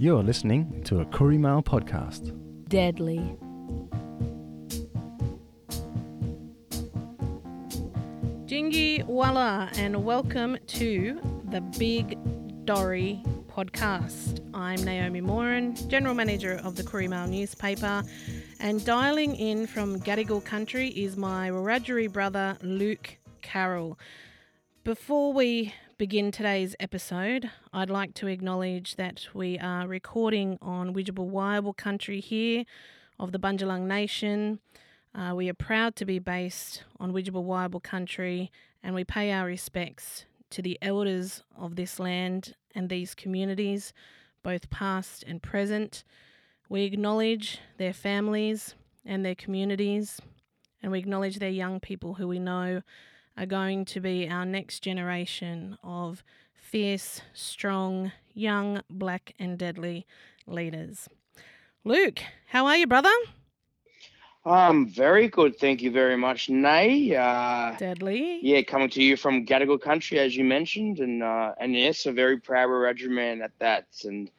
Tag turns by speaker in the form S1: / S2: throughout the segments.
S1: You're listening to a Koori Mail podcast.
S2: Deadly. Jingi Walla, and welcome to the Big Dorrie podcast. I'm Naomi Moran, General Manager of the Koori Mail newspaper, and dialing in from Gadigal country is my Wiradjuri brother Luke Carroll. Before we begin today's episode, I'd like to acknowledge that we are recording on Widjabul Waiable country here of the Bundjalung Nation. Uh, we are proud to be based on Widjabul Waiable country and we pay our respects to the elders of this land and these communities, both past and present. We acknowledge their families and their communities, and we acknowledge their young people who we know are going to be our next generation of fierce, strong, young, black, and deadly leaders. Luke, how are you, brother?
S3: Um, very good. Thank you very much, Nay. Uh,
S2: Deadly.
S3: yeah, coming to you from Gadigal country, as you mentioned, and uh, and yes, a very proud Wiradjuri man at that. And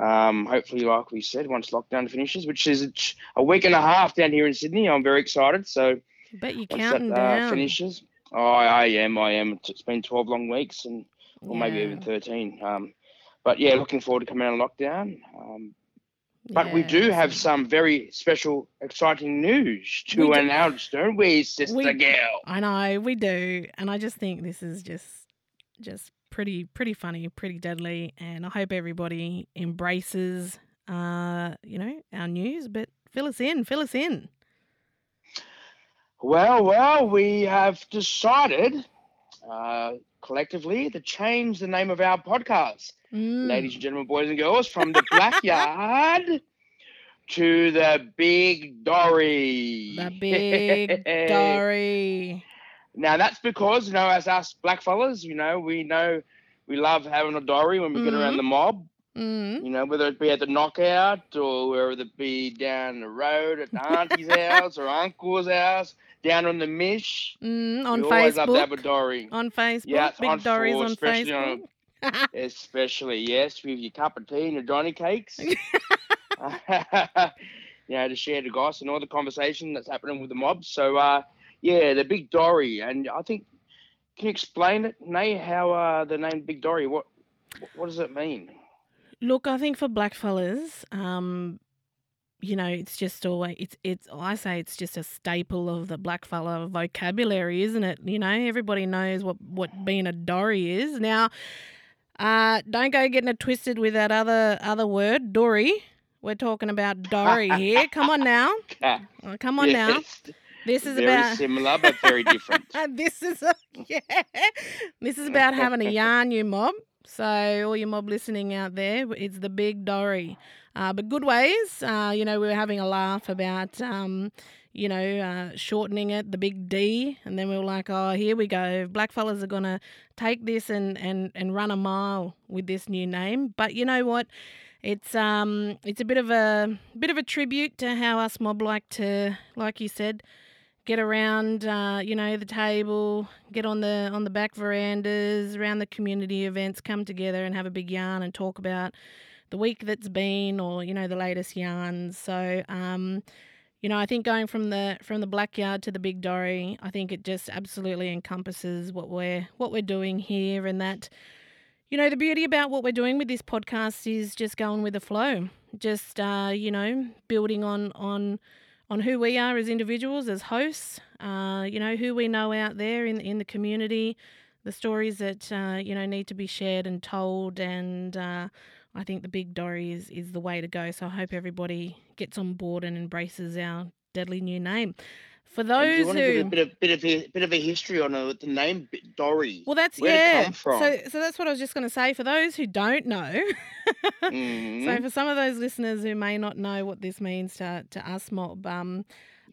S3: um, hopefully, like we said, once lockdown finishes, which is a week and a half down here in Sydney, I'm very excited. So
S2: Bet you're
S3: once
S2: counting
S3: that uh,
S2: down.
S3: finishes, oh, I am, I am. It's- been 12 long weeks, and or maybe even 13. Um, but yeah, looking forward to coming out of lockdown. Um, but we do have some very special, exciting news to
S2: We do-
S3: announce, don't we, sister
S2: We-
S3: girl?
S2: I know we do, and I just think this is just just pretty pretty funny, pretty deadly, and I hope everybody embraces uh you know our news. But fill us in, fill us in.
S3: Well, well, we have decided uh, collectively to change the name of our podcast,
S2: Mm.
S3: ladies and gentlemen, boys and girls, from the BLAKyard to the Big Dorrie.
S2: The big Dorrie.
S3: Now that's because you know, as us blackfellas, you know, we know we love having a dorrie when we get around
S2: Mhm.
S3: the mob.
S2: Mm.
S3: You know, whether it be at the knockout or whether it be down the road at auntie's house or uncle's house, down on the mish.
S2: Mm. On
S3: we always love to have a dorrie.
S2: On Facebook.
S3: Yeah,
S2: big
S3: on
S2: Dorrie's
S3: for-
S2: on
S3: especially
S2: Facebook.
S3: on Especially, yes, with your cup of tea and your Johnny cakes. you know, to share the goss and all the conversation that's happening with the mob. So, uh, yeah, the Big Dorrie. And I think, can you explain it, Nay, how uh, the name Big Dorrie, what, what does it mean?
S2: Look, I think for blackfellas, um, you know, it's just always it's it's. I say it's just a staple of the blackfella vocabulary, isn't it? You know, everybody knows what what being a dorrie is. Now, uh, don't go getting it twisted with that other other word, dory. We're talking about dory here. Come on now, come on now. This is
S3: very
S2: about
S3: similar but very different.
S2: this is a, yeah. This is about having a yarn, you mob. So all your mob listening out there, it's the big dorrie. Uh, but good ways. Uh, you know, we were having a laugh about, um, you know, uh, shortening it, the big D, and then we were like, oh, here we go. Blackfellas are gonna take this and and and run a mile with this new name. But you know what? It's um it's a bit of a bit of a tribute to how us mob like to, like you said, get around uh, you know the table get on the on the back verandas around the community events come together and have a big yarn and talk about the week that's been or you know the latest yarns so um you know i think going from the from the BLAKyard to the big dorrie i think it just absolutely encompasses what we're what we're doing here and that you know the beauty about what we're doing with this podcast is just going with the flow just uh you know building on on on who we are as individuals, as hosts, uh, you know, who we know out there in, in the community, the stories that, uh, you know, need to be shared and told. And uh, I think the Big Dorrie is, is the way to go. So I hope everybody gets on board and embraces our deadly new name. For those
S3: you want to give a bit of, bit of, a, bit of a history on uh, the name Dorrie?
S2: Well, that's
S3: Where'd it
S2: yeah.
S3: come from?
S2: So, so that's what I was just going to say. For those who don't know,
S3: Mhm.
S2: So for some of those listeners who may not know what this means to to us mob, um,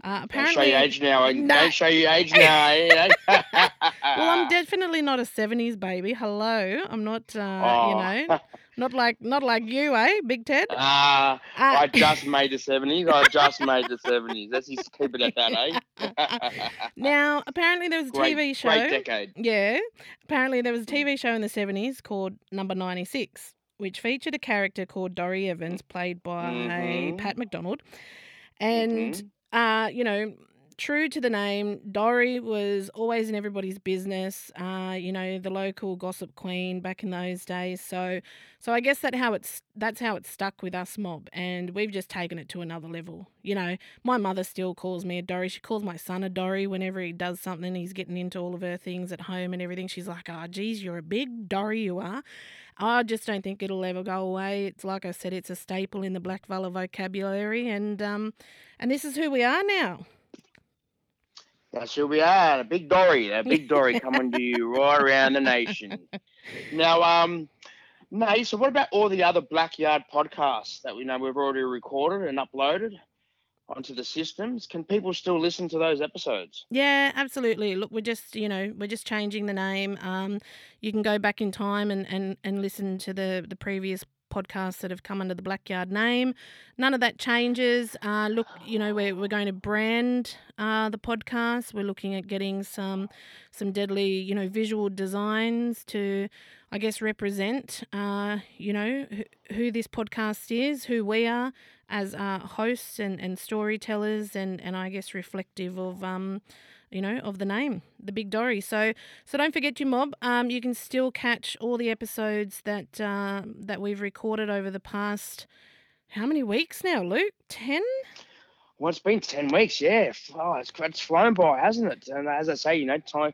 S2: uh,
S3: Don't show
S2: apparently,
S3: your age now. I
S2: No.
S3: Don't show your age now. eh?
S2: well, I'm definitely not a '70s baby. Hello, I'm not. Uh,
S3: Oh.
S2: You know, not like not like you, eh, Big Ted?
S3: Ah,
S2: Uh,
S3: I just made the seventies. I just made the seventies. Let's just keep it at that, eh?
S2: now, apparently, there was a
S3: great,
S2: TV show.
S3: great decade.
S2: Yeah, apparently there was a TV show in the '70s called Number 96. which featured a character called Dorrie Evans, played by
S3: Mhm.
S2: Pat McDonald. And,
S3: Mhm.
S2: uh, you know, true to the name, Dorrie was always in everybody's business. Uh, you know, the local gossip queen back in those days. So, so I guess that how it's that's how it's stuck with us mob, and we've just taken it to another level. You know, my mother still calls me a Dorrie. She calls my son a Dorrie whenever he does something. He's getting into all of her things at home and everything. She's like, "Oh, geez, you're a big Dorrie, you are." I just don't think it'll ever go away. It's like I said, it's a staple in the Black Blackvilla vocabulary, and um, and this is who we are now.
S3: That's who we are, a big Dorrie, a big Dorrie coming to you right around the nation. Now, um, Nay, so what about all the other BLAKyard podcasts that we know we've already recorded and uploaded onto the systems? Can people still listen to those episodes?
S2: Yeah, absolutely. Look, we're just, you know, we're just changing the name. Um, you can go back in time and, and, and listen to the, the previous podcasts that have come under the BLAKyard name. None of that changes. Uh, look, you know, we're, we're going to brand uh, the podcast. We're looking at getting some some deadly, you know, visual designs to, I guess, represent, uh, you know, who, who this podcast is, who we are as uh, hosts and, and storytellers, and, and I guess reflective of um, you know, of the name, the Big Dorrie. So, so don't forget your mob. Um, you can still catch all the episodes that uh, that we've recorded over the past. How many weeks now, Luke? Ten.
S3: Well, it's been 10 weeks, yeah. Oh, it's, it's flown by, hasn't it? And as I say, you know, time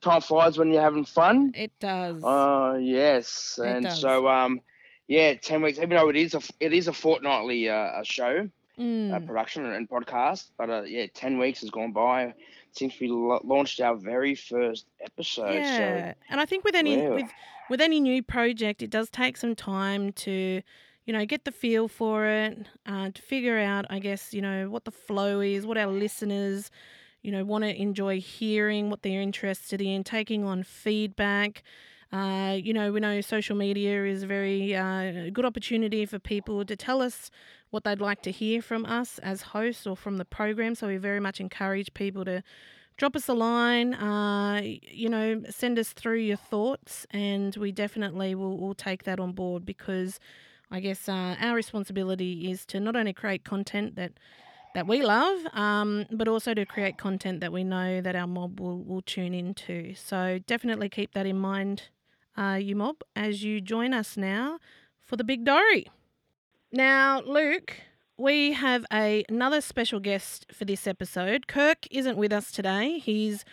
S3: time flies when you're having fun.
S2: It does.
S3: Uh, yes.
S2: It
S3: And
S2: does.
S3: so, um, yeah, 10 weeks, even though it is a, it is a fortnightly uh, a show,
S2: Mm.
S3: uh, production and podcast, but uh, yeah, 10 weeks has gone by since we la- launched our very first episode.
S2: yeah, and I think with any
S3: Wow.
S2: with with any new project, it does take some time to, you know, get the feel for it, uh, to figure out, I guess, you know, what the flow is, what our listeners, you know, want to enjoy hearing, what they're interested in, taking on feedback. Uh, you know, we know social media is a very uh, good opportunity for people to tell us what they'd like to hear from us as hosts or from the program. So we very much encourage people to drop us a line, uh, you know, send us through your thoughts, and we definitely will, will take that on board because I guess uh, our responsibility is to not only create content that that we love, um, but also to create content that we know that our mob will, will tune into. So definitely keep that in mind, uh, you mob, as you join us now for the Big Dorrie. Now, Luke, we have a, another special guest for this episode. Kirk isn't with us today. He's,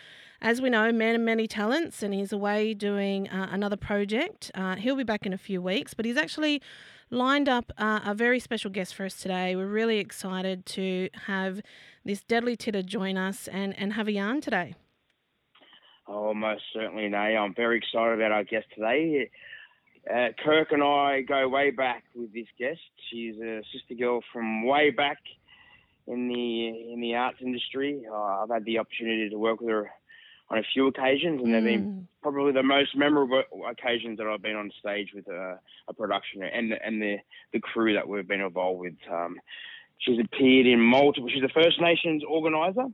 S2: as we know, man of many talents, and he's away doing uh, another project. Uh, he'll be back in a few weeks, but he's actually lined up uh, a very special guest for us today. We're really excited to have this deadly titter join us and, and have a yarn today.
S3: Oh, most certainly, Nay. I'm very excited about our guest today. Uh, Kirk and I go way back with this guest. She's a sister girl from way back in the in the arts industry. Uh, I've had the opportunity to work with her on a few occasions, and they've been
S2: Mm.
S3: probably the most memorable occasions that I've been on stage with uh, a production and and the the crew that we've been involved with. Um, she's appeared in multiple. She's a First Nations organizer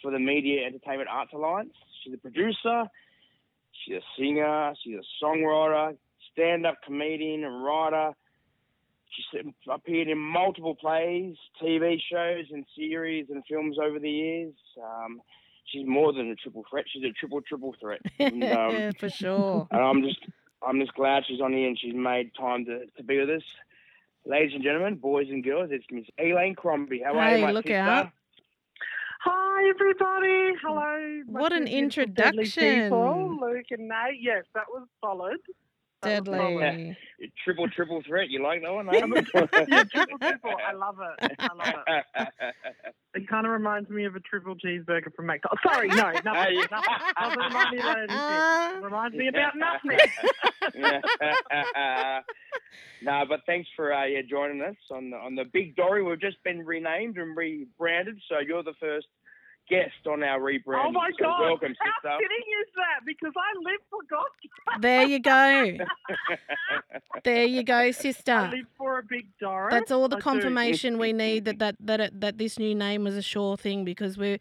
S3: for the Media Entertainment Arts Alliance. She's a producer. She's a singer. She's a songwriter, stand-up comedian and writer. She's appeared in multiple plays, TV shows, and series and films over the years. Um, she's more than a triple threat. She's a triple triple threat. And, um,
S2: for sure.
S3: and I'm just I'm just glad she's on here and she's made time to, to be with us. Ladies and gentlemen, boys and girls, it's Miss Elaine Crombie. How are
S2: Hey,
S3: you, my
S2: look
S3: sister?
S2: out.
S4: Hi, everybody. Hello.
S2: What an
S4: two beautiful, deadly
S2: introduction.
S4: People, Luke and Nate. Yes, that was solid. That was solid.
S2: Deadly.
S3: Triple triple threat. You like that one?
S4: yeah, triple, triple. I love it. I love it. It kind of reminds me of a triple cheeseburger from McDonald's. Sorry, no, nothing.
S3: Hey.
S4: nothing. Doesn't remind me of anything. It reminds me about nothing.
S3: no, but thanks for uh, yeah, joining us on the on the Big Dorrie. We've just been renamed and rebranded, so you're the first guest on our rebrand.
S4: Oh my
S3: So
S4: God!
S3: welcome,
S4: How
S3: sister.
S4: fitting is that? Because I live for God.
S2: There you go. There you go,
S4: I
S2: sister.
S4: live for a big Doris.
S2: That's all the
S4: I do.
S2: confirmation we need that that that it, that this new name was a sure thing because we're,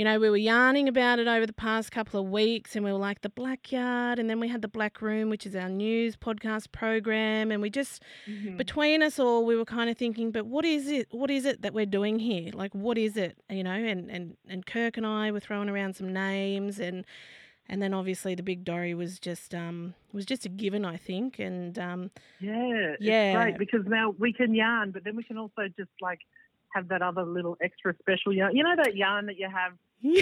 S2: you know, we were yarning about it over the past couple of weeks and we were like the BLAKyard and then we had the Black Room, which is our news podcast program. And we just,
S4: Mhm.
S2: between us all, we were kind of thinking, but what is it? What is it that we're doing here? Like, what is it? You know, and, and, and Kirk and I were throwing around some names and, and then obviously the big Dorrie was just, um, was just a given, I think. And, um,
S4: Yeah,
S2: Yeah.
S4: great because now we can yarn, but then we can also just like have that other little extra special yarn. You know that yarn that you have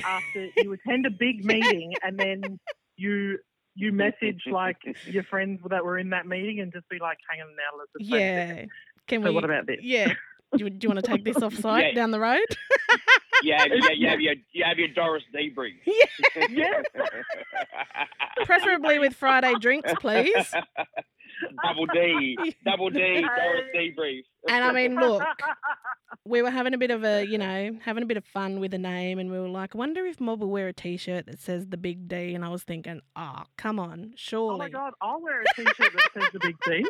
S4: after you attend a big meeting and then you you message like your friends that were in that meeting and just be like, hang on now, let's just wait a second.
S2: yeah. Can
S4: So
S2: we,
S4: what about this?
S2: yeah. Do you, do you want to take this off site
S3: Yeah.
S2: down the road?
S3: yeah, have, you, you have your you have your Doris debrief.
S4: Yes.
S2: Preferably with Friday drinks, please.
S3: Double D, double D, Doris debrief.
S2: And I mean, look, we were having a bit of a, you know, having a bit of fun with the name, and we were like, I wonder if Mob will wear a T-shirt that says the Big D. And I was thinking, oh, come on, surely.
S4: Oh my god, I'll wear a t-shirt that says the big D.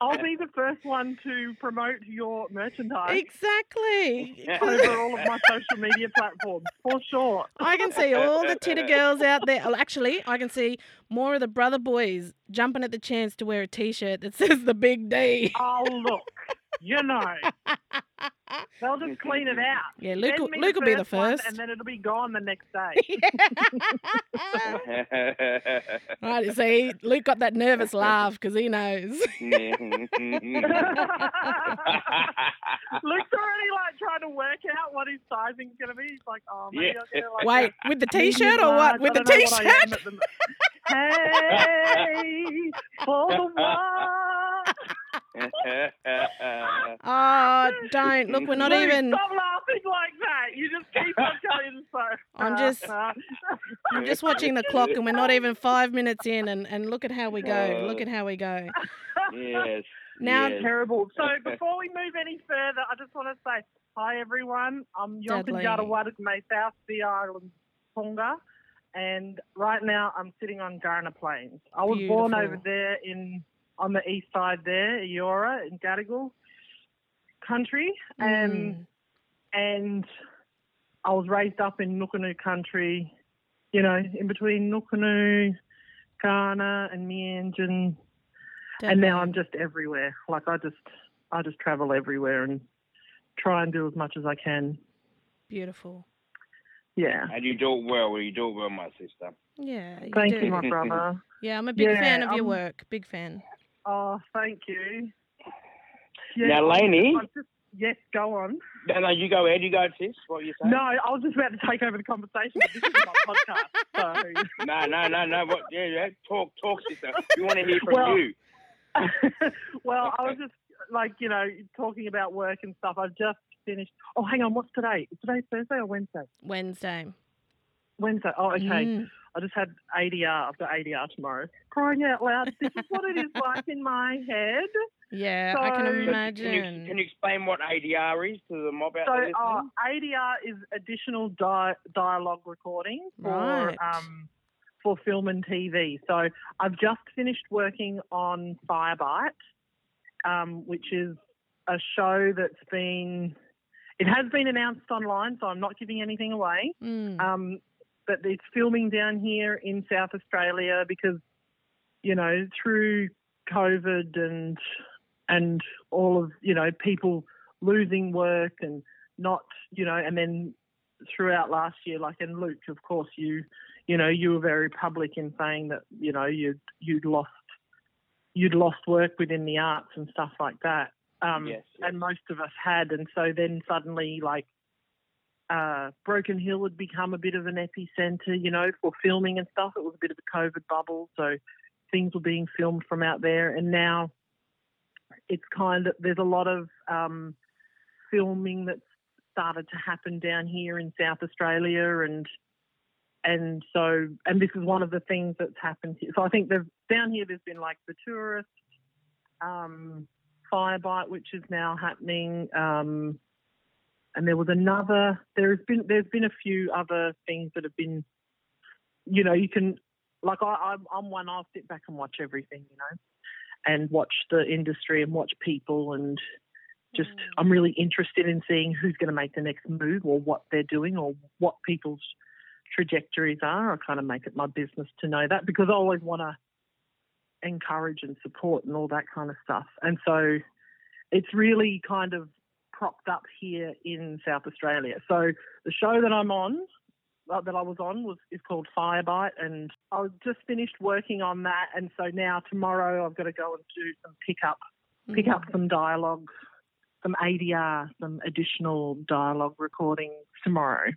S4: I'll be the first one to promote your merchandise
S2: Exactly.
S4: over all of my social media platforms for sure.
S2: I can see all the titter girls out there. Well, actually, I can see more of the brother boys jumping at the chance to wear a T-shirt that says the Big D.
S4: Oh look, you know, they'll just clean it out.
S2: Yeah, Luke. Will, Luke will be the
S4: one,
S2: first.
S4: and then it'll be gone the next day.
S2: right, see, Luke got that nervous laugh because he knows.
S4: Luke's already like trying to work out what his sizing's gonna be. He's like, oh, maybe
S3: Yeah.
S4: I'll get like
S2: Wait, with the T-shirt or what? With the T-shirt?
S4: At Hey, for the one.
S2: Oh, ah, don't look. We're not
S4: Luke,
S2: even.
S4: Stop laughing like that. You just keep on going so.
S2: I'm ah, just- ah. I'm just watching the clock, and we're not even five minutes in, and, and look at how we go. Look at how we go.
S3: yes.
S2: Now,
S3: yes.
S4: terrible. So before we move any further, I just want to say hi everyone. I'm
S2: Dudley.
S4: Yonkin Jarawadak May South Sea Island, Tonga, and right now I'm sitting on Kaurna Plains. I was born over there in on the east side there, Eora in Gadigal country, and
S2: mm,
S4: and I was raised up in Nukunu country, you know, in between Nukunu, Ghana, and Meanjin and now I'm just everywhere. Like I just I just travel everywhere and try and do as much as I can.
S2: beautiful.
S4: Yeah.
S3: And you do it well. You do it well, my sister.
S2: Yeah, you
S4: Thank
S2: do.
S4: you, my brother.
S2: Yeah, I'm a big
S4: Yeah,
S2: fan of your work. Big fan.
S4: Oh, thank you.
S3: Now, Lainey-
S4: just, yes, go on.
S3: No, no, you go ahead. You go, sis. What are you saying?
S4: No, I was just about to take over the conversation. This is my podcast, so.
S3: no, no, no, no. What? Yeah, yeah. Talk, talk, sister. We want to hear from
S4: Well-
S3: you.
S4: well, I was just like, you know, talking about work and stuff. I've just finished. Oh, hang on. What's today? Is today Thursday or Wednesday?
S2: Wednesday.
S4: Wednesday. Oh, okay.
S2: Mm.
S4: I just had ADR. I've got ADR tomorrow. Crying out loud. This is what it is like in my head.
S2: Yeah, I can
S4: So-
S3: So
S2: imagine.
S3: Can you, can you explain what ADR is to the mob out
S4: So
S3: there?
S4: uh. ADR is additional di- dialogue recording for
S2: Right.
S4: um, for film and TV. So I've just finished working on Firebite, um, which is a show that's been it has been announced online, so I'm not giving anything away.
S2: Mm.
S4: Um, but it's filming down here in South Australia because, you know, through COVID and and all of you know people losing work and not you know and then throughout last year like and Luke of course you you know you were very public in saying that you know you'd you'd lost you'd lost work within the arts and stuff like that um
S3: Yes, yes.
S4: and most of us had and so then suddenly like uh, Broken Hill had become a bit of an epicenter, you know, for filming and stuff. It was a bit of a COVID bubble, so things were being filmed from out there. And now it's kind of there's a lot of um, filming that's started to happen down here in South Australia, and and so and this is one of the things that's happened here. So I think down here there's been like the tourist um, firebite, which is now happening. Um, and there was another. There's been there's been a few other things that have been, you know, you can like I, I'm I'm one. I'll sit back and watch everything, you know, and watch the industry and watch people and just
S2: Mm.
S4: I'm really interested in seeing who's going to make the next move or what they're doing or what people's trajectories are. I kind of make it my business to know that because I always want to encourage and support and all that kind of stuff. And so it's really kind of propped up here in South Australia. So the show that I'm on, uh, that I was on, was is called Firebite, and I just finished working on that. And so now tomorrow I've got to go and do some pickup, pick up some dialogue, some ADR, some additional dialogue recordings tomorrow.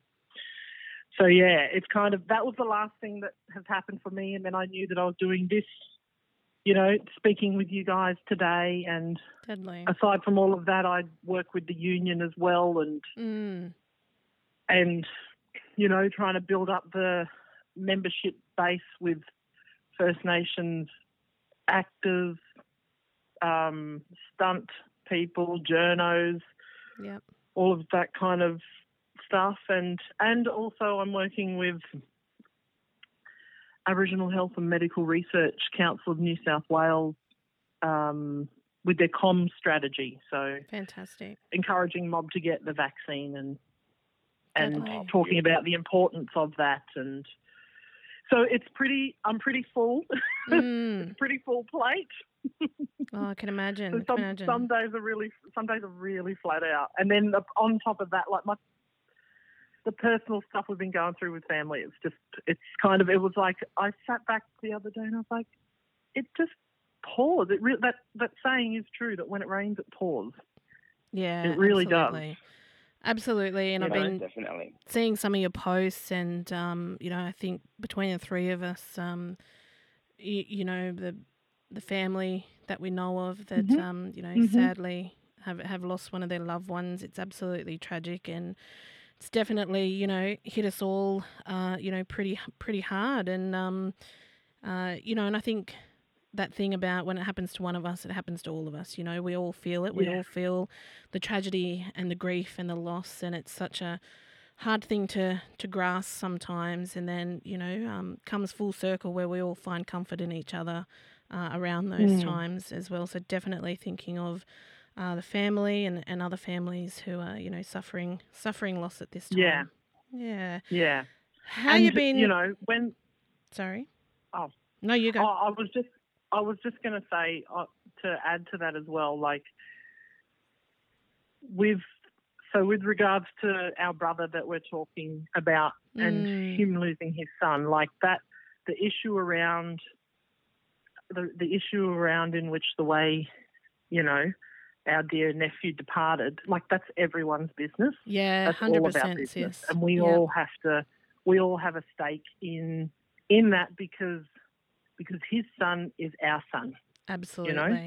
S4: So yeah, it's kind of that was the last thing that has happened for me, and then I knew that I was doing this. You know, speaking with you guys today, and
S2: Deadly.
S4: aside from all of that, I work with the union as well, and
S2: Mm.
S4: and you know, trying to build up the membership base with First Nations actors, um, stunt people, journos,
S2: Yep.
S4: all of that kind of stuff, and and also I'm working with Aboriginal Health and Medical Research Council of New South Wales um, with their COM strategy. So
S2: Fantastic.
S4: encouraging mob to get the vaccine and and
S2: Definitely.
S4: talking about the importance of that and so it's pretty I'm pretty full
S2: Mm.
S4: pretty full plate
S2: Oh, I can imagine.
S4: so
S2: I can
S4: some,
S2: imagine.
S4: some days are really some days are really flat out and then on top of that like my the personal stuff we've been going through with family it's just it's kind of it was like I sat back the other day and I was like it just pours it re- that that saying is true that when it rains it pours
S2: yeah,
S4: it really does.
S2: absolutely. Absolutely, and
S3: You
S2: I've
S3: know,
S2: been
S3: definitely.
S2: seeing some of your posts, and um, you know, I think between the three of us, um, you, you know, the the family that we know of that
S4: Mhm.
S2: um, you know,
S4: Mhm.
S2: sadly have have lost one of their loved ones. It's absolutely tragic, and it's definitely you know hit us all, uh, you know, pretty pretty hard, and um, uh, you know, and I think that thing about when it happens to one of us, it happens to all of us. You know, we all feel it. We
S4: Yeah.
S2: all feel the tragedy and the grief and the loss, and it's such a hard thing to to grasp sometimes. And then you know, um, comes full circle where we all find comfort in each other uh, around those
S4: Mm.
S2: times as well. So definitely thinking of. Uh, the family and, and other families who are you know suffering suffering loss at this time.
S4: Yeah.
S2: yeah.
S4: yeah
S2: How
S4: and
S2: you been?
S4: you know when
S2: Sorry.
S4: Oh.
S2: No, you go.
S4: Oh, I was just, I was just going to say uh, to add to that as well, like with, so with regards to our brother that we're talking about and
S2: Mm.
S4: him losing his son, like that, the issue around, the the issue around in which the way, you know, our dear nephew departed, like that's everyone's business
S2: Yeah,
S4: that's
S2: hundred
S4: all about business,
S2: sis.
S4: and we
S2: Yeah.
S4: all have to we all have a stake in in that because because his son is our son,
S2: absolutely. You know?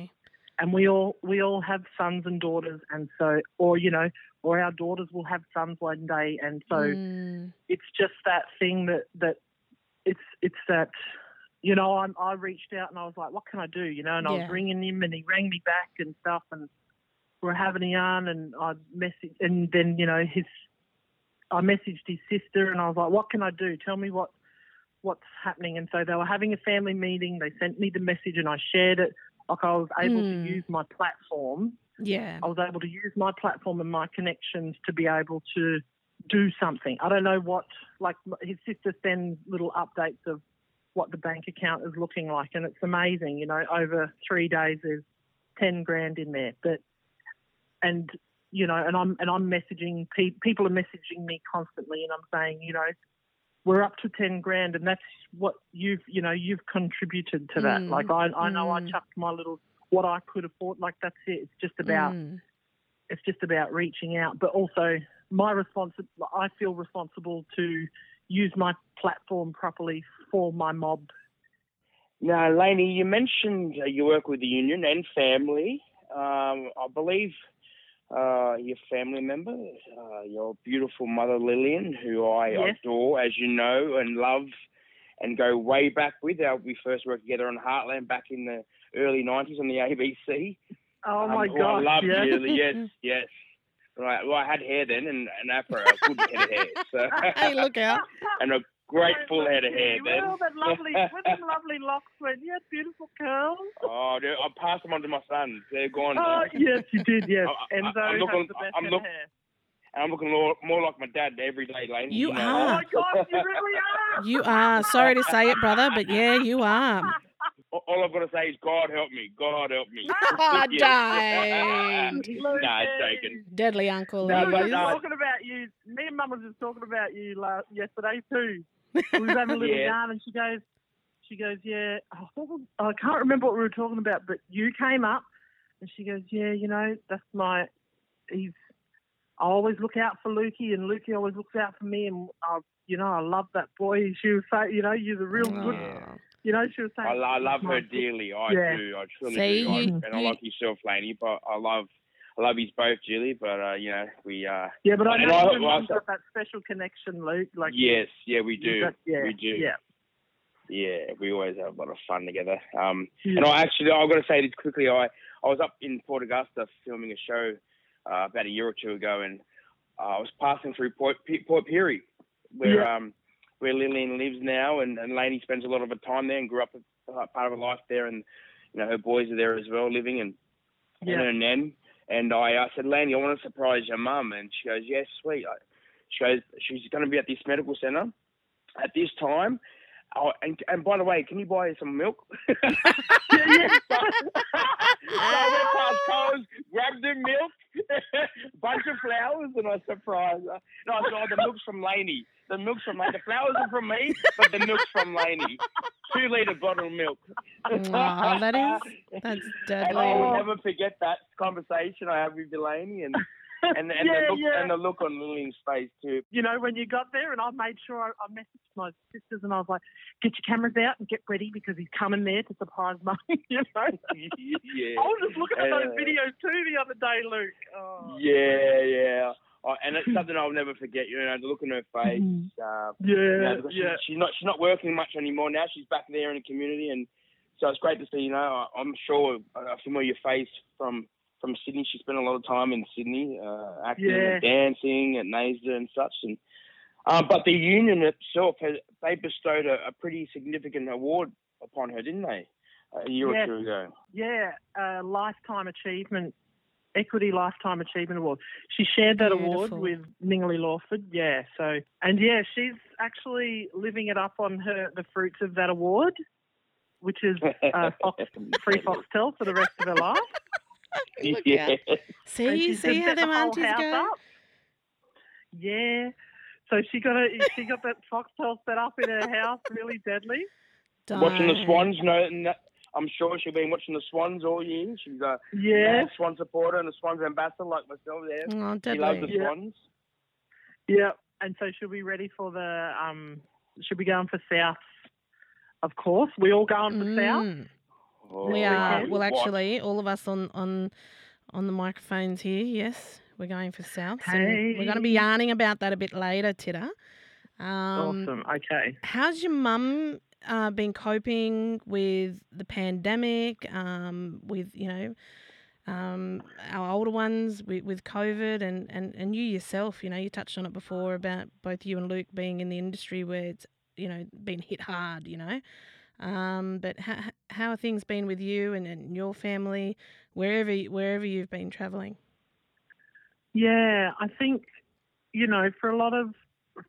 S4: and we all we all have sons and daughters, and so or you know or our daughters will have sons one day, and so
S2: Mm,
S4: it's just that thing that that it's it's that. You know, I, I reached out and I was like, "What can I do?" You know, and I was ringing him, and he rang me back and stuff, and we're having a yarn, and I messaged, and then you know his I messaged his sister and I was like, "What can I do? Tell me what what's happening." And so they were having a family meeting. They sent me the message and I shared it. Like I was able
S2: Mm.
S4: to use my platform.
S2: yeah,
S4: I was able to use my platform and my connections to be able to do something. I don't know what. Like his sister sends little updates of what the bank account is looking like, and it's amazing. You know, over three days there's ten grand in there, but and you know, and I'm and I'm messaging pe- people are messaging me constantly, and I'm saying, you know, we're up to ten grand, and that's what you've you know you've contributed to that.
S2: Mm,
S4: Like I I know I
S2: mm.
S4: chucked my little what I could afford. Like that's it. It's just about
S2: Mm,
S4: it's just about reaching out, but also my response. I feel responsible to use my platform properly for my mob.
S3: Now, Lainey, you mentioned uh, you work with the union and family. Um, I believe uh, your family member, uh, your beautiful mother Lillian, who I
S4: Yes.
S3: adore, as you know, and love, and go way back with. Uh, we first worked together on Heartland back in the early '90s on the ABC.
S4: Oh
S3: Um,
S4: my god!
S3: I love
S4: yeah.
S3: dearly. Yes, yes. Right. Well, I had hair then, and an afro, a good head of hair. So,
S2: hey, look out!
S3: and a great
S4: Went
S3: full head of hair
S4: Lucy.
S3: then.
S4: Well, that lovely, where them lovely locks went. You had beautiful curls.
S3: oh, dude, I passed them on to my sons. They're gone.
S4: Oh,
S3: now.
S4: yes, you did, yes.
S3: I- I-
S4: Enzo
S3: I'm looking-
S4: has the best
S3: I'm look-
S4: hair.
S3: And I'm looking more, more like my dad every day, Lane.
S2: You
S3: know.
S4: Oh,
S2: are.
S4: my God, you really are.
S2: You are. Sorry to say it, brother, but yeah, you are.
S3: All- All I've got to say is, God help me. God help me.
S2: Ah, oh,
S3: Yeah.
S2: dang.
S3: Nah, it's joking.
S2: Deadly uncle.
S3: No,
S4: we eh?
S3: but
S4: were
S2: he
S4: just
S2: is.
S3: no.
S4: talking about you. Me and Mum was just talking about you last, yesterday too. We was having a little
S3: Yeah.
S4: yarn, and she goes, she goes, yeah. Oh, what was, I can't remember what we were talking about, but you came up, and she goes, yeah, you know, that's my. He's. I always look out for Lukey, and Lukey always looks out for me, and I, you know, I love that boy. She was saying, you know, you're the real good.
S2: Aw.
S4: You know, she was saying.
S3: I, I love her dearly. I
S4: Yeah.
S3: do. I truly
S2: See,
S3: do. I,
S2: you-
S3: and I
S2: you-
S3: like yourself, Laney, but I love, I love you both, Julie. But uh, you know, we. Uh,
S4: Yeah, but I know
S3: I- well,
S4: Mum's got that special connection, Luke. Like
S3: yes, yeah, we do.
S4: got- yeah,
S3: we do.
S4: Yeah.
S3: Yeah, we always have a lot of fun together. Um,
S4: Yeah.
S3: and I actually, I've got to say this quickly. I, I was up in Port Augusta filming a show uh, about a year or two ago, and uh, I was passing through Port, Port Pirie, where
S4: Yeah.
S3: um, where Lillian lives now, and, and Lainey spends a lot of her time there and grew up uh, part of her life there, and you know her boys are there as well, living, and, and her nan. And I, I said, Lainey, I want to surprise your mum, and she goes, Yes, sweet. I, she goes, she's going to be at this medical centre at this time. Oh, and, and by the way, can you buy some milk? so, so I went past Coles, grabbed the milk, bunch of flowers, and I surprised her. No, I said, oh, the milk's from Laney. The milk's from Laney. The flowers are from me, but the milk's from Laney. Two litre bottle of milk.
S2: Aw, that is that's
S3: And I
S2: deadly.
S3: will never forget that conversation I had with Delaney and and, and,
S4: Yeah,
S3: the look,
S4: yeah.
S3: and the look on Lillian's face too.
S4: you know, when you got there, and I made sure I, I messaged my sisters, and I was like, "Get your cameras out and get ready because he's coming there to surprise mum." you know.
S3: yeah.
S4: I was just looking at those
S3: Uh,
S4: videos too the other day, Luke. Oh.
S3: Yeah, yeah. Oh, and it's something I'll never forget. You know, the look on her face. Uh, you know,
S4: Yeah, yeah.
S3: she's, not she's not working much anymore now. She's back there in the community, and so it's great to see. You know, I- I'm sure a familiar your face from from Sydney. She spent a lot of time in Sydney, uh, acting
S4: Yeah.
S3: and dancing at NAISDA and such. And um, but the union itself has they bestowed a, a pretty significant award upon her, didn't they? A year
S4: Yes.
S3: or two ago.
S4: Yeah, uh, lifetime achievement, equity lifetime achievement award. She shared that award with Ningali Lawford. Yeah, so and yeah, she's actually living it up on her the fruits of that award, which is uh, Fox, free Foxtel for the rest of her life.
S2: Look
S3: yeah.
S2: out. See, see how
S4: the
S2: them
S4: whole
S2: aunties go.
S4: up. Yeah. So she got a she got that Foxtel set up in her house, really deadly.
S3: watching the Swans. No, no, I'm sure she's been watching the Swans all year. She's a
S4: Yeah,
S3: mad Swan supporter and a Swans ambassador like myself. There,
S2: Oh,
S3: she loves the.
S4: Yeah.
S3: Swans.
S4: yeah. And so she'll be ready for the um. She'll be going for South, of course. We all going for South.
S3: Oh,
S2: We are. Well, actually, all of us on on on the microphones here. Yes, we're going for South. and we're going to be yarning about that a bit later, Titter. Um,
S4: awesome. Okay.
S2: How's your mum uh, been coping with the pandemic? Um, with you know. Um, our older ones with, with COVID and, and, and you yourself, you know, you touched on it before about both you and Luke being in the industry where it's, you know, been hit hard, you know. Um, but how, how have things been with you and, and your family, wherever wherever you've been traveling?
S4: Yeah, I think you know for a lot of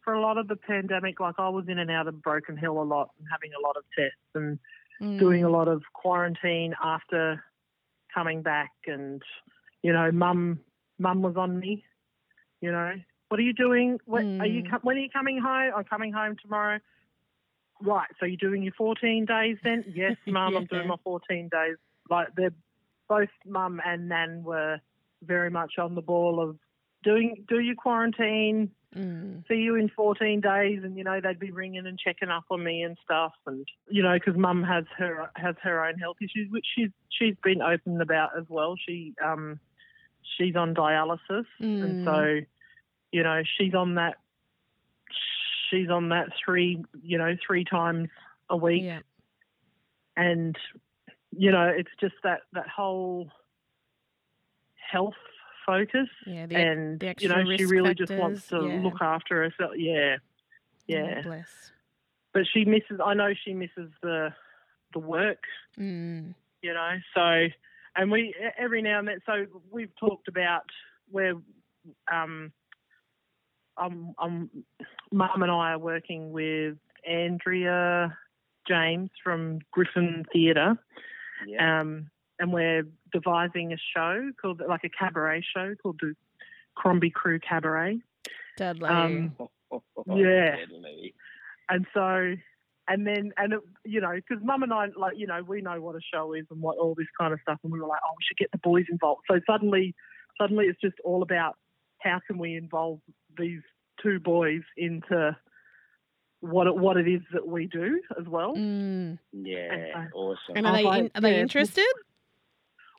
S4: for a lot of the pandemic, like I was in and out of Broken Hill a lot and having a lot of tests and
S2: Mm.
S4: doing a lot of quarantine after coming back and you know mum mum was on me you know what are you doing when are you
S2: Mm.
S4: when are you coming home i'm coming home tomorrow right so you're doing your 14 days then yes mum i'm doing
S2: Yeah.
S4: my 14 days like they're both mum and nan were very much on the ball of doing do your quarantine
S2: Mm.
S4: see you in 14 days and you know they'd be ringing and checking up on me and stuff and you know because mum has her has her own health issues which she's she's been open about as well she um she's on dialysis and
S2: Mm.
S4: so you know she's on that she's on that three you know three times a week
S2: Yeah.
S4: and you know it's just that that whole health focus
S2: Yeah. The,
S4: and
S2: the
S4: you know she really just wants to
S2: yeah.
S4: look after herself. Yeah,
S2: Oh,
S4: yeah.
S2: bless.
S4: but she misses. I know she misses the the work
S2: Mm.
S4: you know. So, and we every now and then. So we've talked about where, um, um, um, Mum and I are working with Andrea James from Griffin Theatre,
S3: Yeah.
S4: um, and we're devising a show called like a cabaret show called the Crombie Crew Cabaret.
S2: Dudley.
S4: Um, yeah.
S3: Deadly.
S4: and so and then and it, you know because mum and i like you know we know what a show is and what all this kind of stuff and we were like oh we should get the boys involved so suddenly suddenly it's just all about how can we involve these two boys into what it, what it is that we do as well
S2: mm.
S3: Yeah. Awesome.
S2: And are they in, are they interested?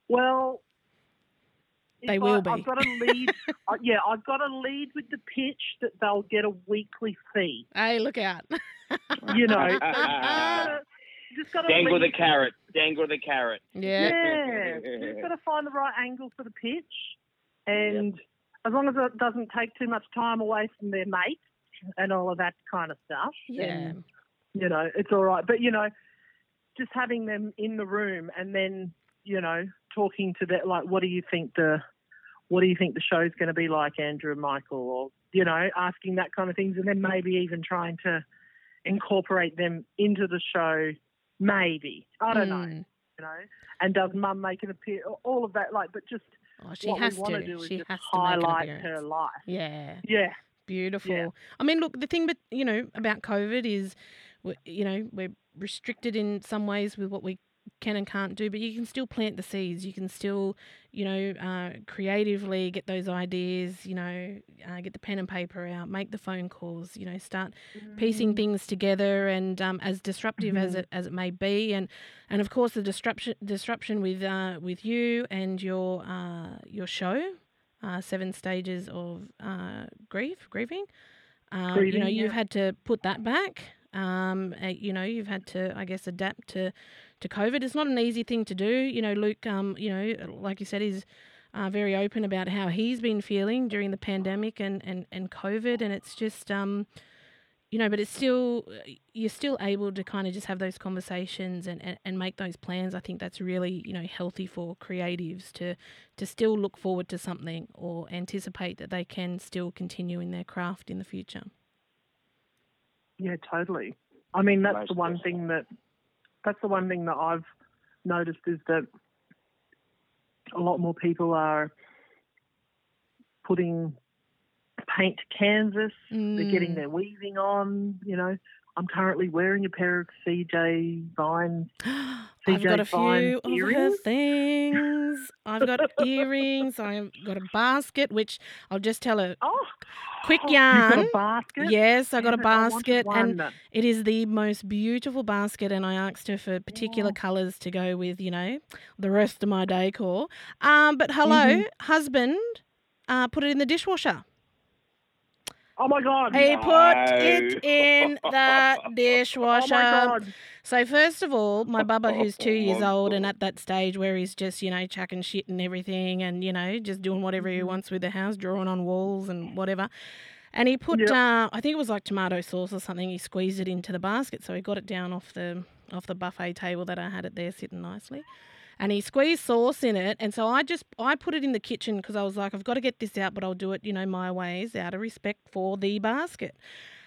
S4: well if
S2: They
S4: I-
S2: will be.
S4: I've got a lead. uh, yeah, I've got a lead with the pitch that they'll get a weekly fee.
S2: Hey, look out.
S4: You know, so just gotta, you just
S3: Dangle the carrot. Dangle the carrot.
S2: yeah.
S4: Yeah, you just got to find the right angle for the pitch, and as long as it doesn't take too much time away from their mates and all of that kind of stuff,
S2: Yeah.
S4: then, you know, it's all right. But you know, just having them in the room and then you know talking to that, like, what do you think the what do you think the show's going to be like, Andrew and Michael, or you know, asking that kind of things, and then maybe even trying to incorporate them into the show. Maybe I don't know
S2: Mm.
S4: you know, and does mum make an appear? All of that, like, but just
S2: Oh, she
S4: what
S2: has to.
S4: do is
S2: She has to
S4: highlight her life.
S2: Yeah.
S4: Yeah,
S2: Beautiful. I mean, look, the thing, but you know, about COVID is, you know, we're restricted in some ways with what we can and can't do, but you can still plant the seeds. You can still, you know, uh, creatively get those ideas. You know, uh, get the pen and paper out, make the phone calls. You know, start piecing things together, and um, as disruptive as
S4: Mhm.
S2: it as it may be, and and of course the disruption disruption with uh, with you and your uh, your show, uh, seven stages of uh, grief grieving. Um, you know,
S4: Grieving,
S2: you've had to put that back. Um, uh, you know, you've had to, I guess, adapt to to COVID. It's not an easy thing to do. You know, Luke. Um, you know, like you said, is uh, very open about how he's been feeling during the pandemic and and and COVID, and it's just um, you know, but it's still you're still able to kind of just have those conversations and, and, and make those plans. I think that's really you know healthy for creatives to to still look forward to something or anticipate that they can still continue in their craft in the future.
S4: yeah, totally. I mean, that's the one thing that that's the one thing that I've noticed is that a lot more people are putting paint to canvas. They're getting
S2: Mm.
S4: their weaving on. You know, I'm currently wearing a pair of CJ Vines.
S2: I've got a few of her things. I've got earrings. I've got a basket, which I'll just tell a
S4: Oh,
S2: quick
S4: got
S2: yarn.
S4: a basket.
S2: Yes, I got a
S4: Damn it, I wanted
S2: basket, and it is the most beautiful basket. And I asked her for particular
S4: Oh.
S2: colours to go with, you know, the rest of my decor. Um, but hello,
S4: Mhm.
S2: husband, uh, put it in the dishwasher.
S4: Oh my god!
S2: He put it in the
S4: Oh
S2: dishwasher.
S4: my god!
S2: So first of all, my bubba, who's
S3: 2
S2: years old and at that stage where he's just you know chucking shit and everything, and you know just doing whatever he
S4: Mhm.
S2: wants with the house, drawing on walls and whatever. And he put,
S4: Yep.
S2: uh, I think it was like tomato sauce or something. He squeezed it into the basket, so he got it down off the off the buffet table that I had it there sitting nicely. And he squeezed sauce in it, and so I just I put it in the kitchen because I was like, I've got to get this out, but I'll do it, you know, my ways out of respect for the basket.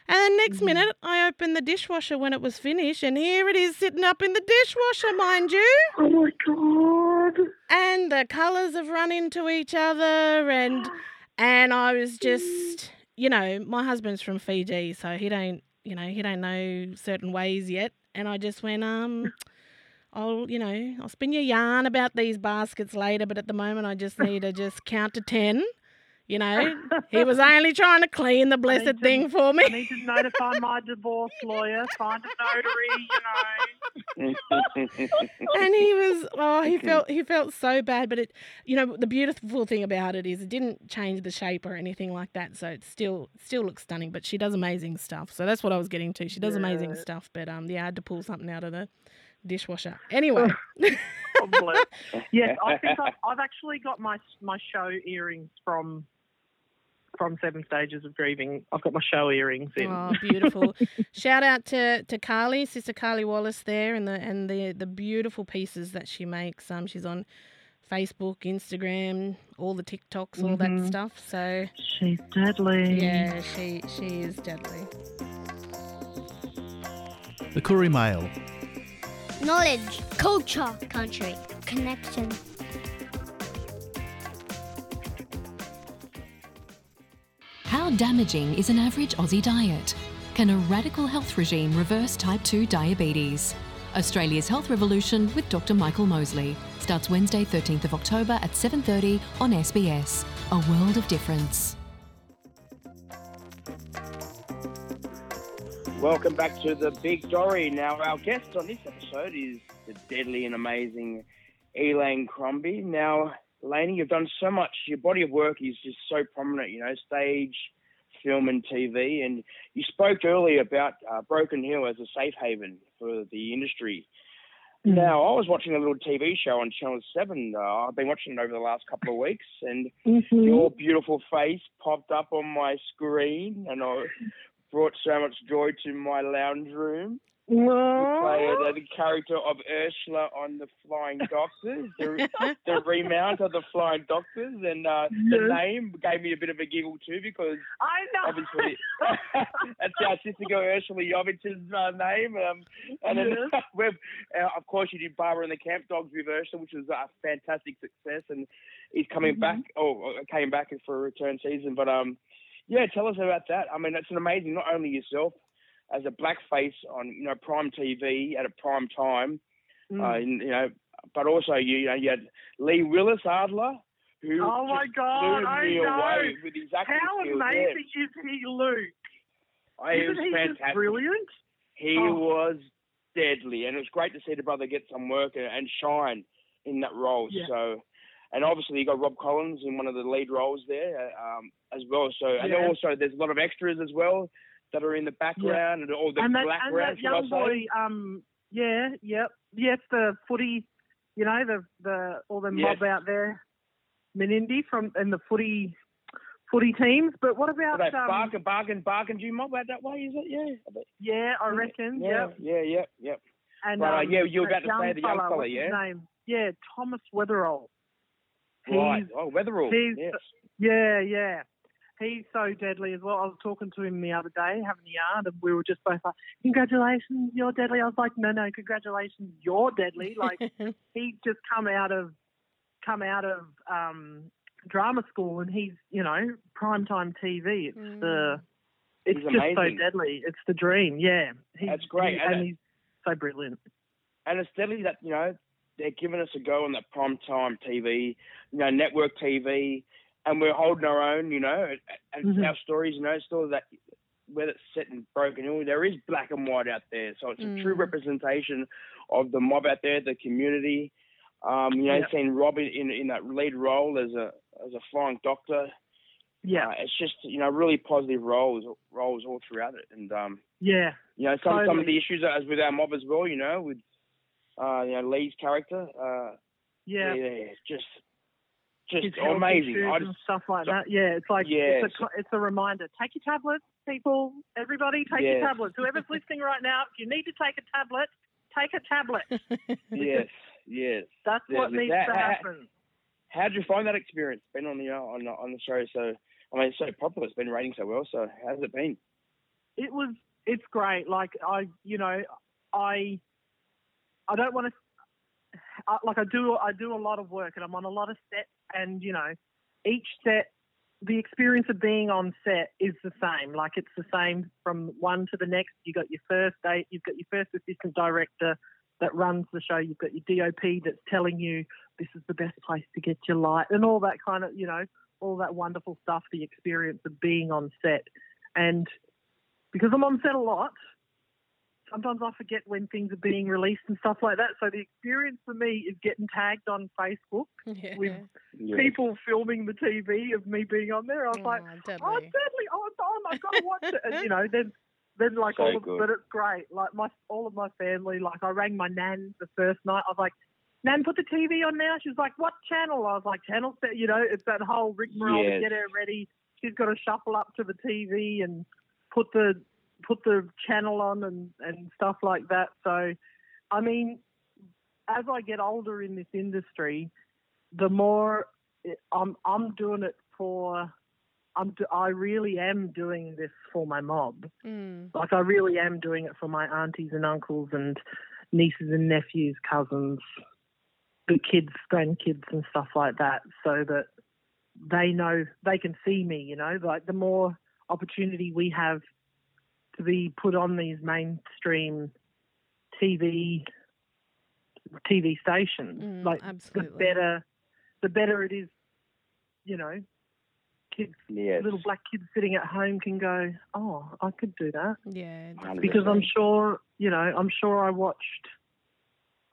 S2: And then next
S4: Mhm.
S2: minute, I opened the dishwasher when it was finished, and here it is sitting up in the dishwasher, mind you.
S4: Oh my god!
S2: And the colours have run into each other, and and I was just, you know, my husband's from Fiji, so he don't, you know, he don't know certain ways yet. And I just went, um, I'll, you know, I'll spin your yarn about these baskets later, but at the moment, I just need to just count to ten. You know, he was only trying to clean the blessed
S4: to-
S2: thing for me.
S4: I need to notify my divorce lawyer, find a notary, you know.
S2: and he was oh he felt he felt so bad but it you know the beautiful thing about it is it didn't change the shape or anything like that so it still still looks stunning but she does amazing stuff so that's what i was getting to she does amazing stuff but um yeah i had to pull something out of the dishwasher anyway
S4: Oh, yes, I think I've, I've actually got my my show earrings from from Seven Stages of Grieving. I've got my show earrings in.
S2: Oh, beautiful! Shout out to, to Carly, sister Carly Wallace there, and the and the the beautiful pieces that she makes. Um, she's on Facebook, Instagram, all the TikToks, all that
S4: Mhm.
S2: stuff. So
S4: She's deadly.
S2: yeah, she she is deadly.
S1: The Koori Mail.
S5: Knowledge, culture, country, connection.
S6: How damaging is an average Aussie diet? Can a radical health regime reverse type 2 diabetes? Australia's Health Revolution with Dr. Michael Mosley starts Wednesday, 13th of October at 7:30 on SBS. A world of difference.
S3: Welcome back to the Big Dorrie. Now, our guest on this episode is the deadly and amazing Elaine Crombie. Now, Elaine, you've done so much. Your body of work is just so prominent, you know, stage, film, and TV. And you spoke earlier about uh, Broken Hill as a safe haven for the industry.
S4: Mm.
S3: Now, I was watching a little TV show on Channel 7. Uh, I've been watching it over the last couple of weeks, and
S4: Mhm.
S3: your beautiful face popped up on my screen, and I brought so much joy to my lounge room. You play
S4: Aw.
S3: uh, the character of Ursula on the Flying Doctors, the, the remount of the Flying Doctors, and uh, the name gave me a bit of a giggle too because
S4: I know.
S3: obviously that's our sister girl Ursula Yovich's uh, name. Um, and then
S4: Yes.
S3: uh, of course, you did Barbara and the Camp Dogs with Ursula, which was a fantastic success, and he's coming
S4: Mhm.
S3: back. Oh, came back for a return season, but um, yeah, tell us about that. I mean, that's an amazing. Not only yourself as a blackface on you know prime TV at a prime time,
S4: Mm.
S3: uh, you know, but also you, you know you had Lee Willis Adler. Who
S4: Oh my God, I know.
S3: with his
S4: How amazing is he, Luke?
S3: It was
S4: Isn't he
S3: fantastic.
S4: just brilliant?
S3: He
S4: Oh.
S3: was deadly, and it was great to see the brother get some work and, and shine in that role.
S4: Yeah.
S3: So, and obviously you got Rob Collins in one of the lead roles there uh, um, as well. So, and
S4: Yeah.
S3: also there's a lot of extras as well that are in the background and all the
S4: and that, and
S3: background.
S4: that young boy, um, yeah, yep, yes, the footy, you know, the the all the
S3: Yes.
S4: mob out there, Menindee from and the footy footy teams. But what about
S3: That
S4: um,
S3: bargain, bargain, bargain. Do you mob out that way? Is it? Yeah.
S4: Yeah, I reckon,
S3: Yeah.
S4: yep.
S3: Yeah. Yeah. Yeah.
S4: And
S3: But, uh,
S4: um,
S3: yeah, you were about to say the young
S4: fella,
S3: fella, yeah?
S4: name? Yeah, Thomas Weatherall.
S3: Right. Oh, Weatherall.
S4: he's-
S3: Yes.
S4: Yeah, yeah. He's so deadly as well. I was talking to him the other day, having a yarn, and we were just both like, "Congratulations, you're deadly." I was like, "No, no, congratulations, you're deadly." Like he's just come out of come out of um, drama school, and he's you know primetime TV. It's
S2: Mm.
S4: the it's
S3: He's
S4: just so deadly. It's the dream. Yeah, he's,
S3: That's great,
S4: he-
S3: and
S4: and he's so brilliant.
S3: and it's deadly that you know they're giving us a go on that primetime TV, you know, network TV, and we're holding our own, you know, and
S4: Mhm.
S3: our stories, you know, still that whether it's set in Broken Hill, there is black and white out there, so it's a true
S2: Mm.
S3: representation of the mob out there, the community. Um, you know,
S4: Yeah.
S3: seeing Rob in, in in that lead role as a as a flying doctor,
S4: Yeah,
S3: uh, it's just you know really positive roles roles all throughout it, and um,
S4: yeah,
S3: you know, some some of the issues as with our mob as well. You know, with uh, you know Lee's character. Uh,
S4: yeah.
S3: yeah, it's just just amazing. I
S4: and
S3: just,
S4: stuff like
S3: so-
S4: that. Yeah, it's like
S3: Yeah,
S4: it's a
S3: so-
S4: it's a reminder. Take your tablets, people. Everybody, take
S3: Yeah.
S4: your tablets. Whoever's listening right now, if you need to take a tablet, take a tablet.
S3: yes, yes.
S4: That's
S3: Yeah,
S4: what needs
S3: that-
S4: to happen.
S3: How did you find that experience? Been on the uh, on the, on the show, so I mean, it's so popular. It's been rating so well. So how's it been?
S4: It was. It's great. Like I, you know, I, I don't want to. I, like I do, I do a lot of work, and I'm on a lot of sets, and you know, each set, the experience of being on set is the same. Like it's the same from one to the next. You got your first date, you've got your first assistant director that runs the show. You've got your DOP that's telling you this is the best place to get your light, and all that kind of, you know, all that wonderful stuff. The experience of being on set, and because I'm on set a lot, sometimes I forget when things are being released and stuff like that. So the experience for me is getting tagged on Facebook
S2: yeah.
S4: with
S3: Yeah.
S4: people filming the TV of me being on there. I was like,
S2: Oh,
S4: oh,
S2: deadly.
S4: it's deadly. Oh, it's on. I've got to watch it. And, you know, then, then like
S3: So
S4: all of,
S3: good.
S4: but it's great. Like my, all of my family, like I rang my nan the first night. I was like, Nan, put the TV on now. She was like, what channel? I was like, channel set. You know, it's that whole rigmarole
S3: Yes.
S4: to get her ready. she's got to shuffle up to the TV and put the put the channel on and and stuff like that. So, I mean, as I get older in this industry, the more I'm I'm doing it for. I'm, do- I really am doing this for my mob.
S2: Mm.
S4: Like I really am doing it for my aunties and uncles and nieces and nephews, cousins, the kids, grandkids and stuff like that, so that they know they can see me. You know, like the more opportunity we have to be put on these mainstream TV TV stations,
S2: Mm,
S4: like
S2: absolutely.
S4: the better the better it is. You know, kids
S3: Yes.
S4: little black kids sitting at home can go, oh, I could do that
S2: Yeah.
S3: Hundred
S4: because I'm sure, you know, I'm sure I watched,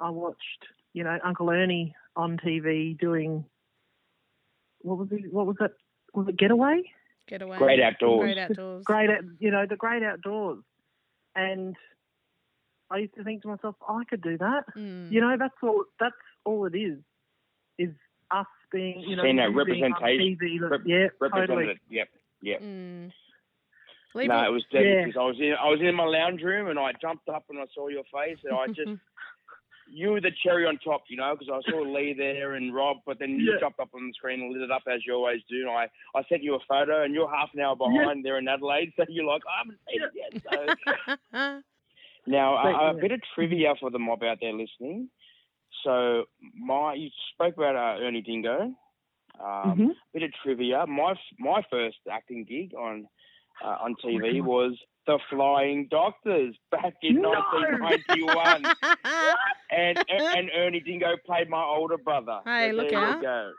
S4: I watched, you know, Uncle Ernie on TV doing, what was he, what was it, was it Getaway?
S2: Get away.
S3: Great outdoors.
S2: Great outdoors.
S4: Great, you know, the Great Outdoors, and I used to think to myself, oh, I could do that.
S2: Mm.
S4: You know, that's all. That's all it is. Is us being, you know,
S3: Seeing that
S4: you being
S3: representation-
S4: TV, look-
S3: rep-
S4: yeah,
S3: Represented
S4: totally.
S3: Yep. Yep.
S2: Mm. Leave
S3: No,
S2: it-
S3: it was dead
S4: Yeah.
S3: because I was in I was in my lounge room and I jumped up and I saw your face and I just you were the cherry on top, you know, because I saw Lee there and Rob, but then you
S4: Yeah.
S3: jumped up on the screen and lit it up as you always do. And I, I sent you a photo and you're half an hour behind there in Adelaide, so you're like, I haven't seen it yet. So now
S4: But,
S3: a, bit of trivia for the mob out there listening. So my you spoke about uh, Ernie Dingo. Um,
S4: Mhm.
S3: bit of trivia. My my first acting gig on uh, on TV was The Flying Doctors back in
S4: No!
S3: 1991, and and Ernie Dingo played my older brother.
S2: Hey,
S3: So
S2: look
S3: there
S2: out.
S3: Go.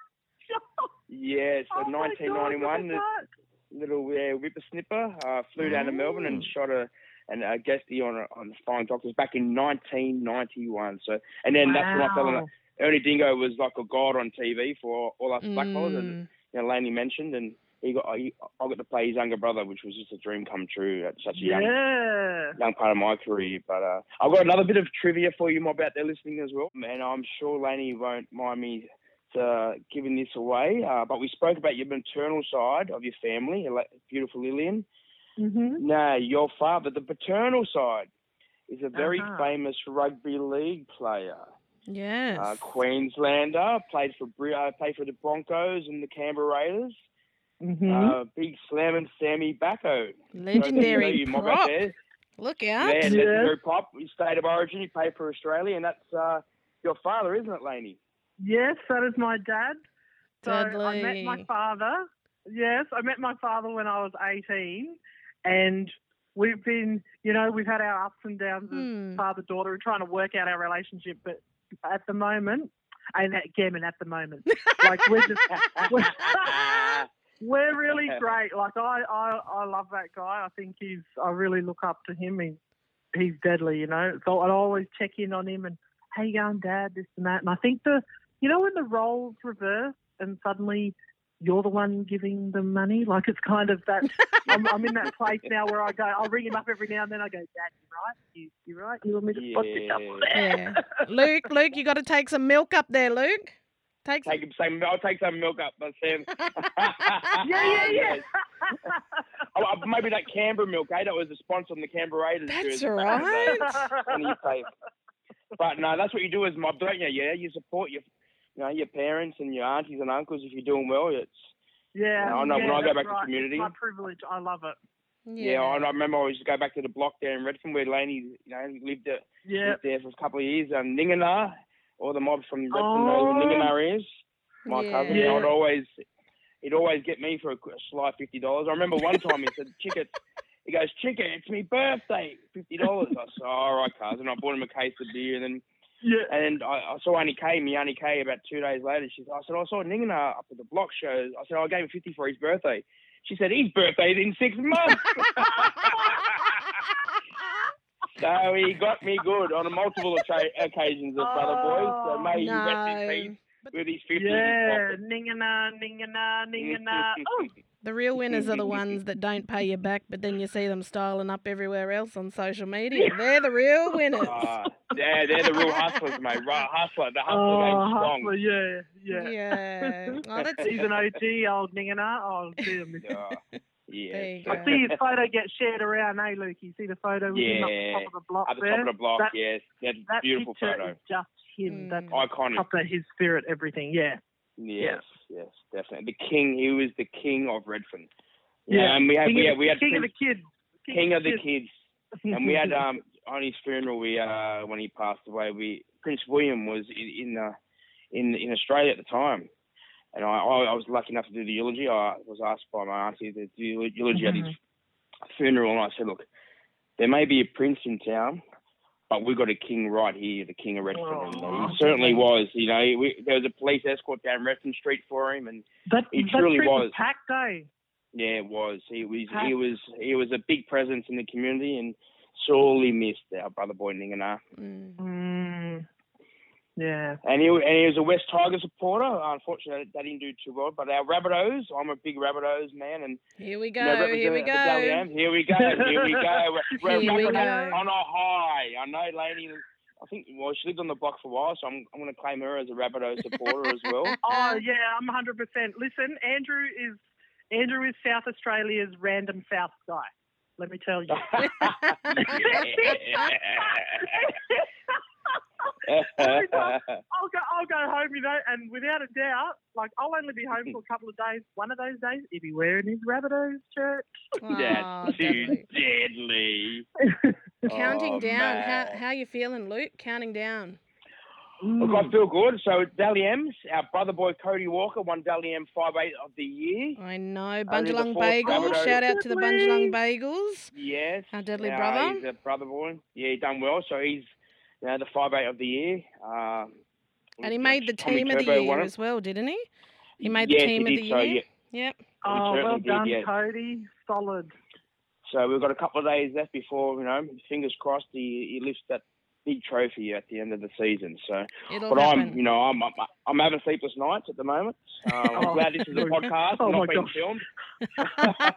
S3: Yeah, so
S4: Oh my God, look at
S3: 1991, the
S4: that.
S3: little uh, whippersnipper uh, flew down to Melbourne and shot a and a guestie on a, on the Flying Doctors back in 1991. So and then that's when I fell in.
S4: Wow.
S3: Ernie Dingo was like a god on TV for all us blackfellas, and
S2: Mm.
S3: you know, Laney mentioned, and he got he, I got to play his younger brother, which was just a dream come true at such a young
S4: Yeah.
S3: young part of my career. But uh, I've got another bit of trivia for you mob out there listening as well, and I'm sure Laney won't mind me uh, giving this away. Uh, but we spoke about your maternal side of your family, beautiful Lillian.
S4: Mm-hmm.
S3: No, your father, the paternal side, is a very
S4: Uh-huh.
S3: famous rugby league player.
S2: Yes.
S3: Uh, Queenslander, played for uh, played for the Broncos and the Canberra Raiders.
S4: Mm-hmm.
S3: Uh, big slamming Sammy Backo.
S2: Legendary
S3: you mob out
S2: prop.
S3: there.
S2: Look
S3: Yeah,
S2: out.
S3: legendary pop. His state of origin. He played for Australia, and that's uh, your father, isn't it, Laney?
S4: Yes, that is my dad. So I met my father. Yes, I met my father when I was 18, and we've been, you know, we've had our ups and downs
S2: Hmm.
S4: as father daughter, and trying to work out our relationship. But at the moment, and again, and at the moment, like we're just we're, we're really great. Like I, I, I love that guy. I think he's. I really look up to him. He's he's deadly, you know. So I always check in on him and hey, you going, Dad? This and that. And I think the, you know, when the roles reverse and suddenly you're the one giving them money, like it's kind of that. I'm, I'm in that place now where I go. I'll ring him up every now and then. I go, Dad, you right? You, you right? You want me to spot your up? there?
S2: Yeah. Luke, Luke, you got to take some milk up there, Luke. Take some.
S3: Take some. I'll take some milk up, but Sam.
S4: Yeah, yeah, yeah.
S3: Oh, uh, maybe that Canberra milk, eh? That was a sponsor on the Canberra Raiders.
S2: That's
S3: jersey back in the day.
S2: right.
S3: And. But no, that's what you do as mob, don't you? Yeah, you support your, you know, your parents and your aunties and uncles if you're doing well. It's
S4: yeah,
S3: I know when
S4: yeah,
S3: I go
S4: that's
S3: back to
S4: right.
S3: community-
S4: It's my privilege. I love it.
S3: yeah. I, I remember I used to go back to the block there in Redfern where Laney, you know, lived there,
S4: Yeah.
S3: lived there for a couple of years. Um, Ningana, all the mob from Redfern
S4: Oh.
S3: know who Ningana is. My
S2: Yeah.
S3: cousin,
S4: Yeah.
S3: I'd always, he'd always get me for a sly fifty dollars. I remember one time he said, "Chicken." He goes, "Chicken, it's my birthday, fifty dollars." I said, oh, "All right, cousin." I bought him a case of beer, and then
S4: Yeah.
S3: and I, I saw Annie Kay, me Annie Kay, about two days later. She I said, I saw Ningana up at the block show. I said, I gave him 50 for his birthday. She said, his birthday's in six months. so he got me good on multiple occa- occasions of Brother Boys. So may he rest in
S2: No.
S3: peace with his 50 in his
S4: Yeah,
S3: pocket.
S4: ningana, ningana, ningana. oh,
S2: The real winners are the ones that don't pay you back, but then you see them styling up everywhere else on social media. They're the real winners.
S3: Uh, yeah, they're the real hustlers, mate. Right, hustler. The hustler
S4: Oh,
S3: game strong.
S4: hustler, yeah, yeah.
S2: Yeah. Oh, that's
S4: He's an OG, old Ningana. Oh, gee, I miss him.
S3: Uh, yeah.
S2: There you
S3: so-
S2: go.
S4: I see his photo get shared around, eh, Luke? You see the photo with him up the top of the block
S3: At the
S4: there?
S3: top of the block,
S4: That-
S3: yes. That's
S4: That
S3: beautiful
S4: picture
S3: photo.
S4: is just him.
S2: Mm.
S4: That's
S3: Iconic.
S4: top of his spirit, everything. Yeah.
S3: Yes, yes, definitely. The king, he was the king of Redfern. Yeah,
S4: Yeah.
S3: and we had
S4: King,
S3: we had, we had
S4: king of the kids.
S3: king of the
S4: kids.
S3: kids. and we had um on his funeral we uh when he passed away we Prince William was in in uh, in, in Australia at the time, and I, I I was lucky enough to do the eulogy. I was asked by my auntie to do the eulogy at his funeral, and I said, look, there may be a prince in town. But we've got a king right here, the king of Redfern. and
S4: Oh,
S3: he certainly was. You know, we, there was a police escort down Redfern Street for him, and
S4: That,
S3: He
S4: that
S3: truly was.
S4: packed, eh?
S3: yeah, it was. He was
S4: Pat-
S3: he was he was a big presence in the community and sorely missed our brother boy Ningana.
S2: Mm.
S4: Mm. Yeah.
S3: And he and he was a West Tiger supporter. Unfortunately, that didn't do too well. But our Rabbitohs, I'm a big Rabbitohs man, and
S2: Here we go.
S3: you know,
S2: here we
S3: representing the Dally
S2: go.
S3: M. Here we go. Here we go. We're, we're
S2: Here we go.
S3: on a high. I know, Laney. I think well, she lived on the block for a while, so I'm I'm going to claim her as a Rabbitoh supporter as well.
S4: Oh yeah, I'm 100. percent Listen, Andrew is Andrew is South Australia's random South guy. Let me tell you. Every time I'll go, I'll go home, you know, and without a doubt, like I'll only be home for a couple of days. One of those days, he'll be wearing his Rabbitohs shirt.
S2: Oh,
S3: That's too
S2: deadly.
S3: deadly.
S2: Counting
S3: Oh,
S2: down. How
S3: man.
S2: how you feeling, Luke? Counting down.
S3: Look, I feel good. So Dally M's, our brother boy Cody Walker won Dally M five eight of the year.
S2: I know.
S3: Only the
S2: Bundjalung
S3: fourth
S2: Bagels. Shout out to the Bundjalung Bagels.
S3: Yes.
S2: Our deadly
S3: uh,
S2: brother.
S3: He's a brother boy. Yeah, he done well. So he's you know the five eight of the year. Uh,
S2: And he made the
S3: Tommy
S2: team of the
S3: Turbo
S2: year
S3: won
S2: as well, didn't he? He made the
S3: Yes,
S2: team of the
S3: so,
S2: year.
S3: yeah.
S2: Yep.
S4: Oh, well
S3: certainly did,
S4: done,
S3: yeah.
S4: Cody. Solid.
S3: So we've got a couple of days left before you know. Fingers crossed he, he lifts that big trophy at the end of the season. So,
S2: It'll
S3: but I'm you know I'm, I'm I'm having sleepless nights at the moment. Um, I'm
S4: Oh,
S3: glad this is a podcast,
S4: Oh,
S3: not being filmed.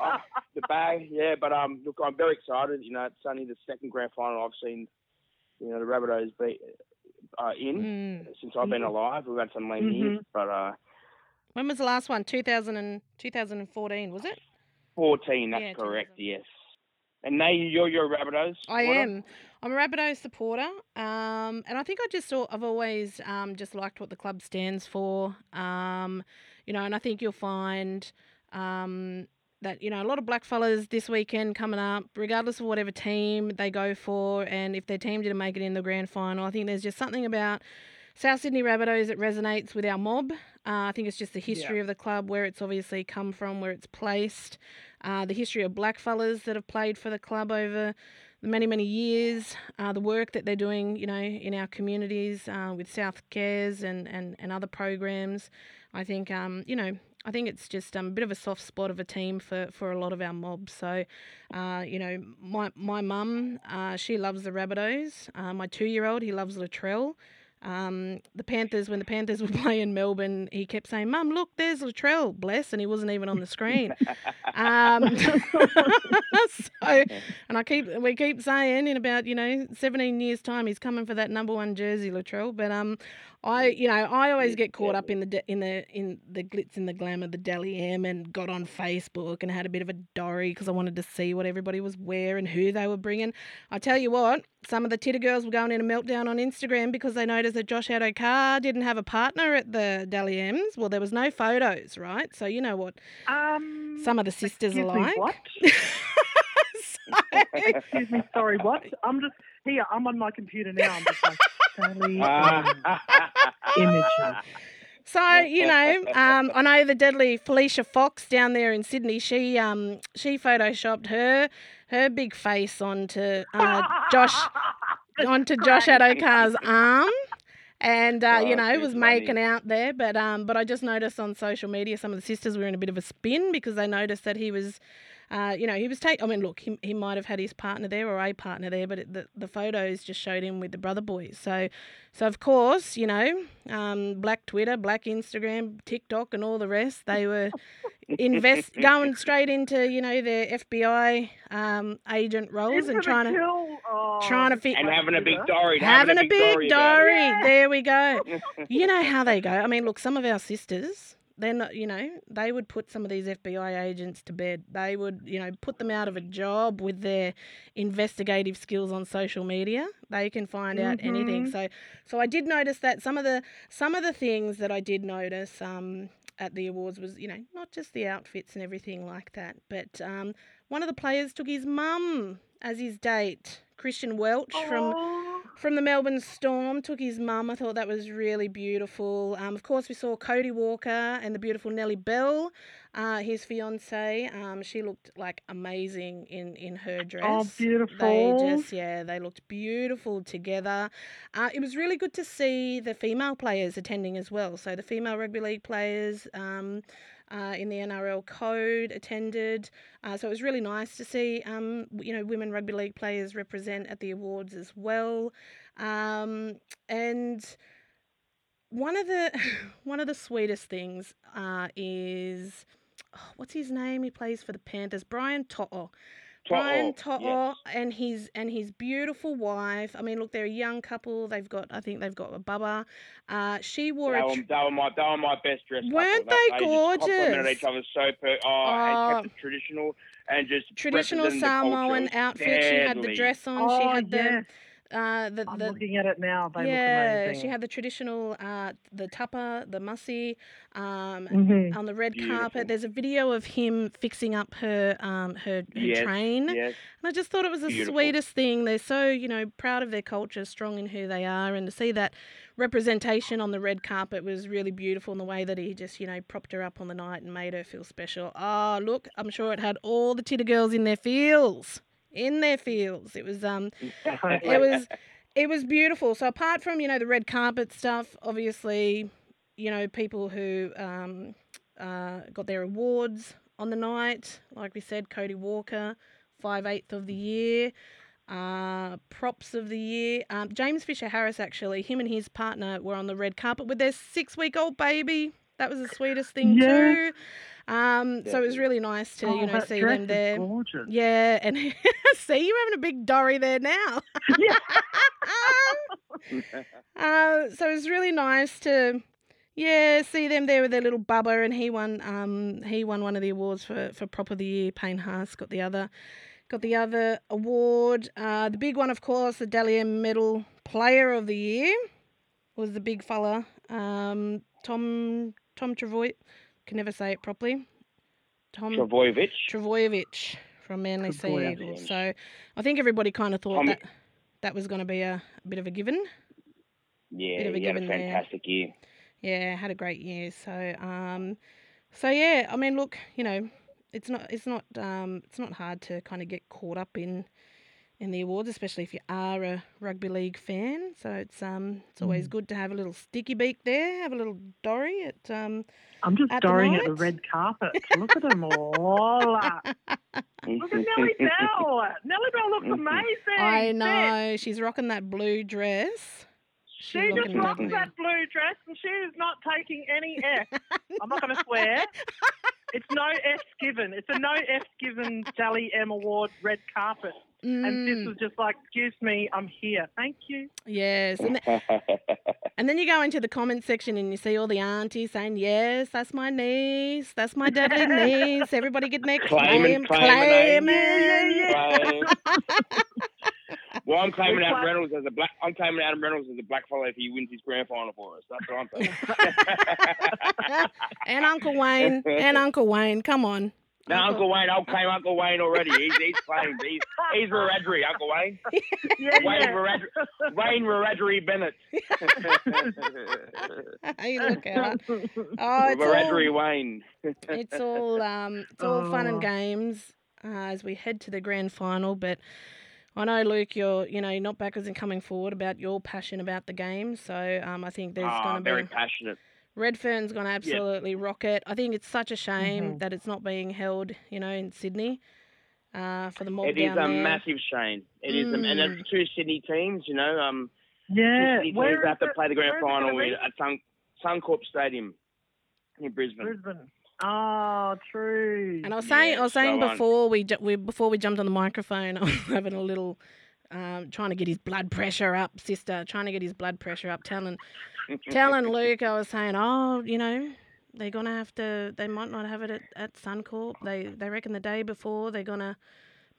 S3: Oh, the bag, yeah. But um, look, I'm very excited. You know, it's only the second grand final I've seen. You know, the Rabbitohs be uh, in
S2: Mm.
S3: since I've been alive. We've had some lean years,
S4: Mhm.
S3: but uh,
S2: When was the last one? 2000 and, 2014, was it?
S3: 14. That's
S2: Yeah,
S3: correct. Yes. And now you're a Rabbitohs.
S2: I
S3: supporter?
S2: am. I'm a Rabbitohs supporter, um, and I think I just sort I've always um, just liked what the club stands for, um, you know. And I think you'll find um, that you know a lot of black fellas this weekend coming up, regardless of whatever team they go for, and if their team didn't make it in the grand final, I think there's just something about South Sydney Rabbitohs it resonates with our mob. Uh, I think it's just the history of the club, where it's obviously come from, where it's placed, uh, the history of blackfellas that have played for the club over the many, many years, uh, the work that they're doing, you know, in our communities uh, with South Cares and, and, and other programs. I think, um, you know, I think it's just um, a bit of a soft spot of a team for, for a lot of our mobs. So, uh, you know, my my mum, uh, she loves the Rabbitohs. Uh, my two year old, he loves Latrell. Um, the Panthers, when the Panthers were playing Melbourne, he kept saying, "Mum, look, there's Latrell, bless," and he wasn't even on the screen. um, so, and I keep we keep saying in about you know 17 years time he's coming for that number one jersey, Latrell. But um, I you know I always get caught up in the de- in the in the glitz and the glamour of the Dally M and got on Facebook and had a bit of a dorrie because I wanted to see what everybody was wearing, who they were bringing. I tell you what, some of the titter girls were going in a meltdown on Instagram because they noticed that Josh Addo-Carr didn't have a partner at the Dally M's. Well, there was no photos, right? So you know what
S4: Um,
S2: some of the sisters are
S4: me,
S2: like.
S4: what?
S2: So-
S4: Excuse me, sorry, what? I'm just here. I'm on my computer now. I'm just like, Sally,
S3: Ah.
S4: images.
S2: So you know, um, I know the deadly Felicia Fox down there in Sydney. She um she photoshopped her her big face onto uh, Josh onto Josh Addo-Carr's arm, and uh, you
S3: Oh,
S2: know
S3: too
S2: was making out there. But um, but I just noticed on social media some of the sisters were in a bit of a spin because they noticed that he was. Uh, you know, he was take. I mean, look, he, he might have had his partner there or a partner there, but it, the the photos just showed him with the brother boys. So, so of course, you know, um, black Twitter, black Instagram, TikTok, and all the rest. They were invest going straight into you know their FBI um, agent roles
S4: Into
S2: and trying to
S4: oh,
S2: trying to fit-
S3: and having a big
S4: diary,
S3: dorrie.
S2: having a big
S3: dorrie. about
S2: dorrie.
S3: it.
S2: There we go. you know how they go. I mean, look, some of our sisters, they're not, you know, they would put some of these FBI agents to bed. They would, you know, put them out of a job with their investigative skills on social media. They can find out anything.
S4: Mhm.
S2: So, so I did notice that some of the some of the things that I did notice um, at the awards was, you know, not just the outfits and everything like that, but um, one of the players took his mum as his date. Christian Welch from
S4: Oh,
S2: from the Melbourne Storm took his mum. I thought that was really beautiful. Um, of course, we saw Cody Walker and the beautiful Nellie Bell, uh, his fiance. Um, she looked like amazing in, in her dress.
S4: Oh, beautiful!
S2: They just yeah, they looked beautiful together. Uh, it was really good to see the female players attending as well. So the female rugby league players. Um, uh, in the NRL code attended, uh, so it was really nice to see um, you know women rugby league players represent at the awards as well. Um, and one of the one of the sweetest things uh, is oh, what's his name? He plays for the Panthers. Brian To'o. Brian
S3: To'o,
S2: To'o and his and his beautiful wife. I mean, look, they're a young couple. They've got, I think, they've got a bubba. Uh, she wore
S3: They
S2: a.
S3: were, they were my they were my best dressed.
S2: Weren't
S3: couple.
S2: they
S3: Just complimented
S2: gorgeous?
S3: each other so per. Oh,
S2: Oh.
S3: and kept it traditional and just
S2: traditional
S3: represented the culture.
S2: Samoan
S3: It was
S2: outfit. She had the dress on. she
S4: oh
S2: had the
S4: yes.
S2: Uh the,
S4: I'm
S2: the
S4: looking at it now. They
S2: yeah.
S4: look amazing.
S2: She had the traditional uh the tupper, the mussy, um
S4: Mhm.
S2: on the red
S3: Beautiful.
S2: carpet. There's a video of him fixing up her um her, her
S3: Yes,
S2: train.
S3: Yes.
S2: And I just thought it was the
S3: Beautiful.
S2: sweetest thing. They're so, you know, proud of their culture, strong in who they are, and to see that representation on the red carpet was really beautiful in the way that he just, you know, propped her up on the night and made her feel special. Oh, look, I'm sure it had all the titter girls in their feels. In their fields. It was um it was it was beautiful. So apart from, you know, the red carpet stuff, obviously, you know, people who um uh, got their awards on the night. Like we said, Cody Walker, five eighth of the year. Uh, props of the year. Um, James Fisher Harris, actually, him and his partner were on the red carpet with their six week old baby. That was the sweetest thing
S4: Yeah.
S2: too. Um, so it was really nice to
S4: oh,
S2: you know see them there.
S4: Gorgeous.
S2: Yeah, and see you're having a big dorrie there now.
S4: Yeah.
S2: uh, so it was really nice to, yeah, see them there with their little bubba, and he won. Um, he won one of the awards for for prop of the year. Payne Haas got the other, got the other award. Uh, the big one, of course, the Dally M Medal Player of the Year, was the big fella, um, Tom Tom Travoy. Can never say it properly. Tom
S3: Travojevic.
S2: Travojevic from Manly Sea Eagles. So I think everybody kind of thought
S3: Tommy-
S2: that that was going to be a, a bit of a given.
S3: Yeah,
S2: Bit of a
S3: he had a
S2: given there.
S3: fantastic year.
S2: Yeah, had a great year. So um, so yeah, I mean, look, you know, it's not it's not um, it's not hard to kind of get caught up in in the awards, especially if you are a rugby league fan. So it's um it's always good to have a little sticky beak there, have a little dorrie at um
S4: I'm just
S2: At the
S4: staring at the red carpet. Look at them all. Look at Nellie Bell. Nellie Bell looks amazing.
S2: I know she's rocking that blue dress.
S4: She
S2: She's
S4: just rocks
S2: lovely.
S4: that blue dress and she is not taking any F. I'm not going to swear. It's no F's given. It's a no F's given Dally M Award red carpet. And this
S2: Mm,
S4: was just like, excuse me, I'm here. Thank you.
S2: yes, and, th- and then you go into the comment section and you see all the aunties saying, "Yes, that's my niece. That's my deadly niece." Everybody get their
S3: Claiming,
S2: claim,
S3: claiming,
S2: claiming.
S3: Claim. well, I'm claiming
S4: We
S3: Adam Reynolds as a black. I'm claiming Adam Reynolds as a black fellow if he wins his grand final for us. That's what I'm saying.
S2: and Uncle Wayne, and Uncle Wayne, come on.
S3: No, Uncle Wayne. I'll claim Uncle Wayne already. He's he's claimed. He's he's Wiradjuri, Uncle Wayne.
S4: Yeah,
S3: Wayne
S4: yeah.
S3: Wiradjuri, Wayne Wiradjuri Bennett.
S2: Hey, look out. Oh, it's all,
S3: Wiradjuri Wayne.
S2: it's all um, it's all fun
S4: Oh.
S2: and games uh, as we head to the grand final. But I know, Luke, you're you know you're not backwards and coming forward about your passion about the game. So um, I think there's
S3: Ah,
S2: going to be very
S3: passionate.
S2: Redfern's going to absolutely rock it. I think it's such a shame
S4: Mhm.
S2: that it's not being held, you know, in Sydney uh, for the mob
S3: It is
S2: down
S3: a
S2: there.
S3: massive shame. It is, and
S2: Mm.
S3: it's two Sydney teams. You know, um,
S4: Yeah.
S3: two Sydney
S4: Where
S3: teams
S4: is
S3: have to
S4: it-
S3: play the grand
S4: where is it
S3: final with at Sun, Suncorp Stadium in Brisbane.
S4: Brisbane. Oh, true.
S2: And I was saying,
S3: Yeah,
S2: I was saying
S3: so,
S2: before we, we before we jumped on the microphone, I was having a little, um, trying to get his blood pressure up, sister, trying to get his blood pressure up, telling telling Luke, I was saying, oh, you know, they're gonna have to, they might not have it at, at Suncorp. They they reckon the day before they're gonna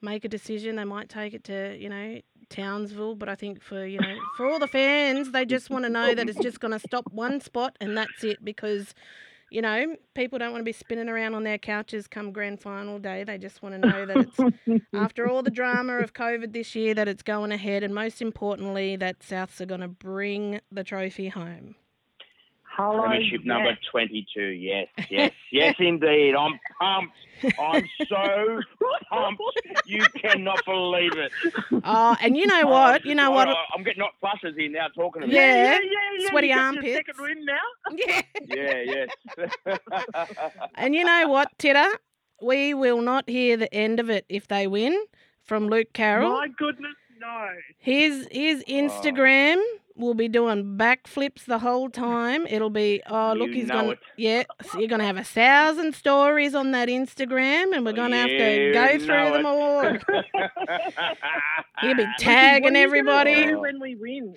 S2: make a decision. They might take it to you know Townsville, but I think for you know for all the fans, they just want to know that it's just gonna stop one spot and that's it because. You know, people don't want to be spinning around on their couches come grand final day. They just want to know that it's after all the drama of COVID this year, that it's going ahead, and most importantly, that Souths are going to bring the trophy home.
S4: Hello.
S3: Premiership
S4: yeah.
S3: number 22. Yes, yes, yes, indeed. I'm pumped. I'm so pumped. You cannot believe it.
S2: Oh, and you know what? You know what?
S3: I, am getting hot flushes here now talking about
S2: Yeah.
S4: yeah, yeah, yeah.
S2: Sweaty
S4: you got your
S2: armpits.
S4: Second win now.
S2: Yeah.
S3: Yeah, yes.
S2: And you know what, Titter? We will not hear the end of it if they win from Luke Carroll.
S4: My goodness, no.
S2: His his Instagram will be doing backflips the whole time. It'll be oh look,
S3: You
S2: he's
S3: know
S2: gonna
S3: it.
S2: yeah. So you're gonna have a thousand stories on that Instagram, and we're gonna have to
S3: You
S2: go
S3: know
S2: through them
S3: it.
S2: all. He'll be
S4: What
S2: tagging
S4: are you
S2: everybody.
S4: do when we win?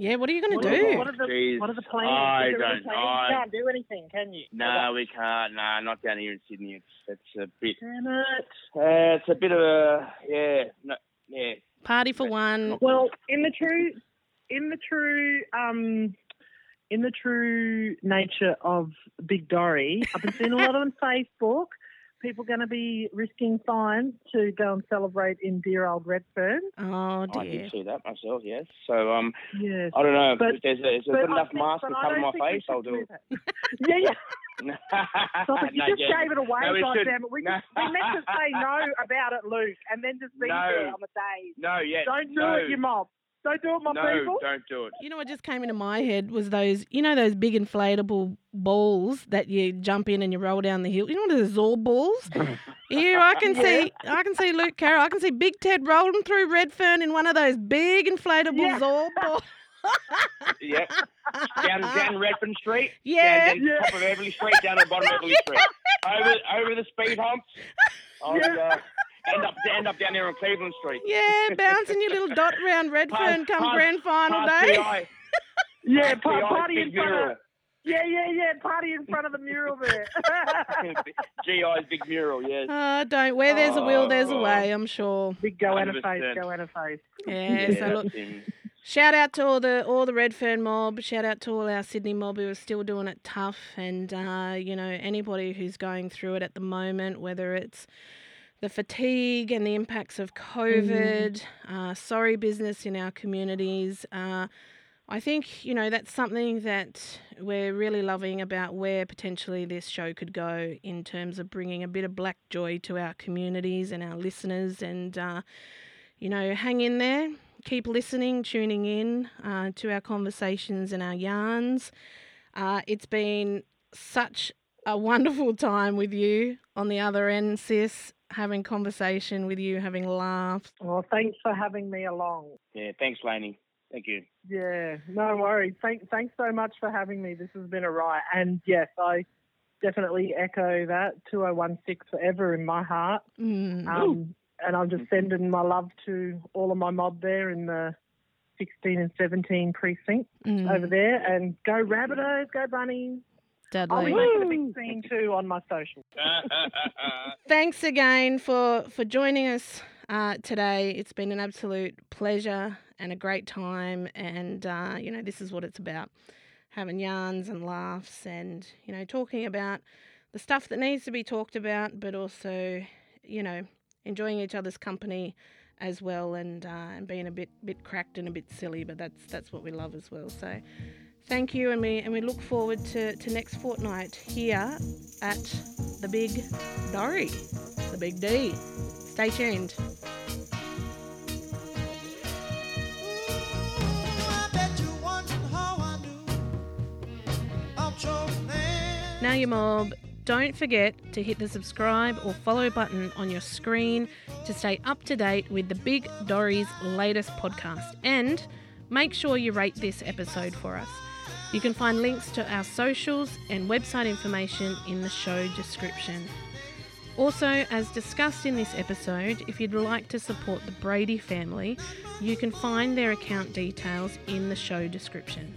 S2: Yeah, what are you gonna
S4: What
S2: do?
S4: Are, what are the What are the plans?
S3: I
S4: Is there any
S3: don't
S4: plans?
S3: know.
S4: You can't do anything, can you?
S3: no, we can't. No, not down here in Sydney. It's it's a bit.
S4: Damn it.
S3: Uh, it's a bit of a yeah. No, yeah.
S2: Party for one.
S4: Well, in the true, in the true, um, in the true nature of Big Dorrie, I've been seeing a lot on Facebook. People going to be risking fines to go and celebrate in dear old Redfern.
S2: Oh dear!
S3: I did see that myself. Yes. So um,
S4: Yes.
S3: I don't know
S4: But-
S3: if there's a, is there good enough
S4: think-
S3: mask
S4: but
S3: to cover my face. I'll do
S4: do
S3: it.
S4: yeah, yeah. Stop it. You
S3: No,
S4: just
S3: yeah.
S4: gave it away,
S3: No, we
S4: God
S3: should-
S4: damn it. We,
S3: no.
S4: just, we meant to say no about it, Luke, and then just be
S3: No.
S4: there on the day.
S3: No, yeah.
S4: Don't do
S3: no,
S4: it, you mob. Don't do it, my
S3: No,
S4: people.
S3: don't do it.
S2: You know what just came into my head was those, you know, those big inflatable balls that you jump in and you roll down the hill. You know what those Zorb balls? Here I can see, I can see Luke Carroll. I can see Big Ted rolling through Redfern in one of those big inflatable
S4: Yeah.
S2: Zorb balls.
S3: Yep. down down Redfern Street.
S2: Yeah.
S3: Down, down top of Eveleigh Street, down to the bottom of Eveleigh Street. Over over the speed humps. I'll, uh, end up end up down there on Cleveland Street.
S2: Yeah, bouncing your little dot round Redfern come
S3: past-
S2: grand final
S3: Past
S2: day.
S3: PI.
S4: Yeah,
S3: Past
S4: pa-
S3: PI,
S4: party in front
S3: mural.
S4: of. Yeah, yeah, yeah. Party in front of the mural there.
S3: GI's big mural, yes.
S2: Oh, don't. Where there's a will, there's a
S3: Oh.
S2: way, I'm sure.
S4: Big go and a face,
S3: 100%.
S4: go and a face.
S2: Yeah, so look,
S3: him.
S2: Shout out to all the all the Redfern mob. Shout out to all our Sydney mob who are still doing it tough, and uh, you know anybody who's going through it at the moment, whether it's the fatigue and the impacts of COVID, uh, sorry business in our communities. Uh, I think you know that's something that we're really loving about where potentially this show could go in terms of bringing a bit of black joy to our communities and our listeners, and uh, you know hang in there keep listening, tuning in uh, to our conversations and our yarns. Uh, it's been such a wonderful time with you on the other end, sis, having conversation with you, having laughs.
S4: Well, thanks for having me along.
S3: Yeah, thanks, Laney. Thank you.
S4: Yeah, no worries. Thank, thanks so much for having me. This has been a riot. And yes, I definitely echo that 2016 forever in my heart.
S2: Mm.
S4: Um, and I'm just sending my love to all of my mob there in the 16 and 17 precinct
S2: Mm.
S4: over there. And go Rabbitohs, go Bunnies. I'll be making a big scene too on my social.
S2: Thanks again for, for joining us uh, today. It's been an absolute pleasure and a great time. And, uh, you know, this is what it's about having yarns and laughs and, you know, talking about the stuff that needs to be talked about, but also, you know, enjoying each other's company as well and, uh, and being a bit bit cracked and a bit silly. But that's that's what we love as well. So Thank you, and we, and we look forward to, to next fortnight here at the Big Dorrie, the Big D. Stay tuned. Now, you mob, don't forget to hit the subscribe or follow button on your screen to stay up to date with the Big Dorrie's latest podcast. And make sure you rate this episode for us. You can find links to our socials and website information in the show description. Also, as discussed in this episode, if you'd like to support the Brady family, you can find their account details in the show description.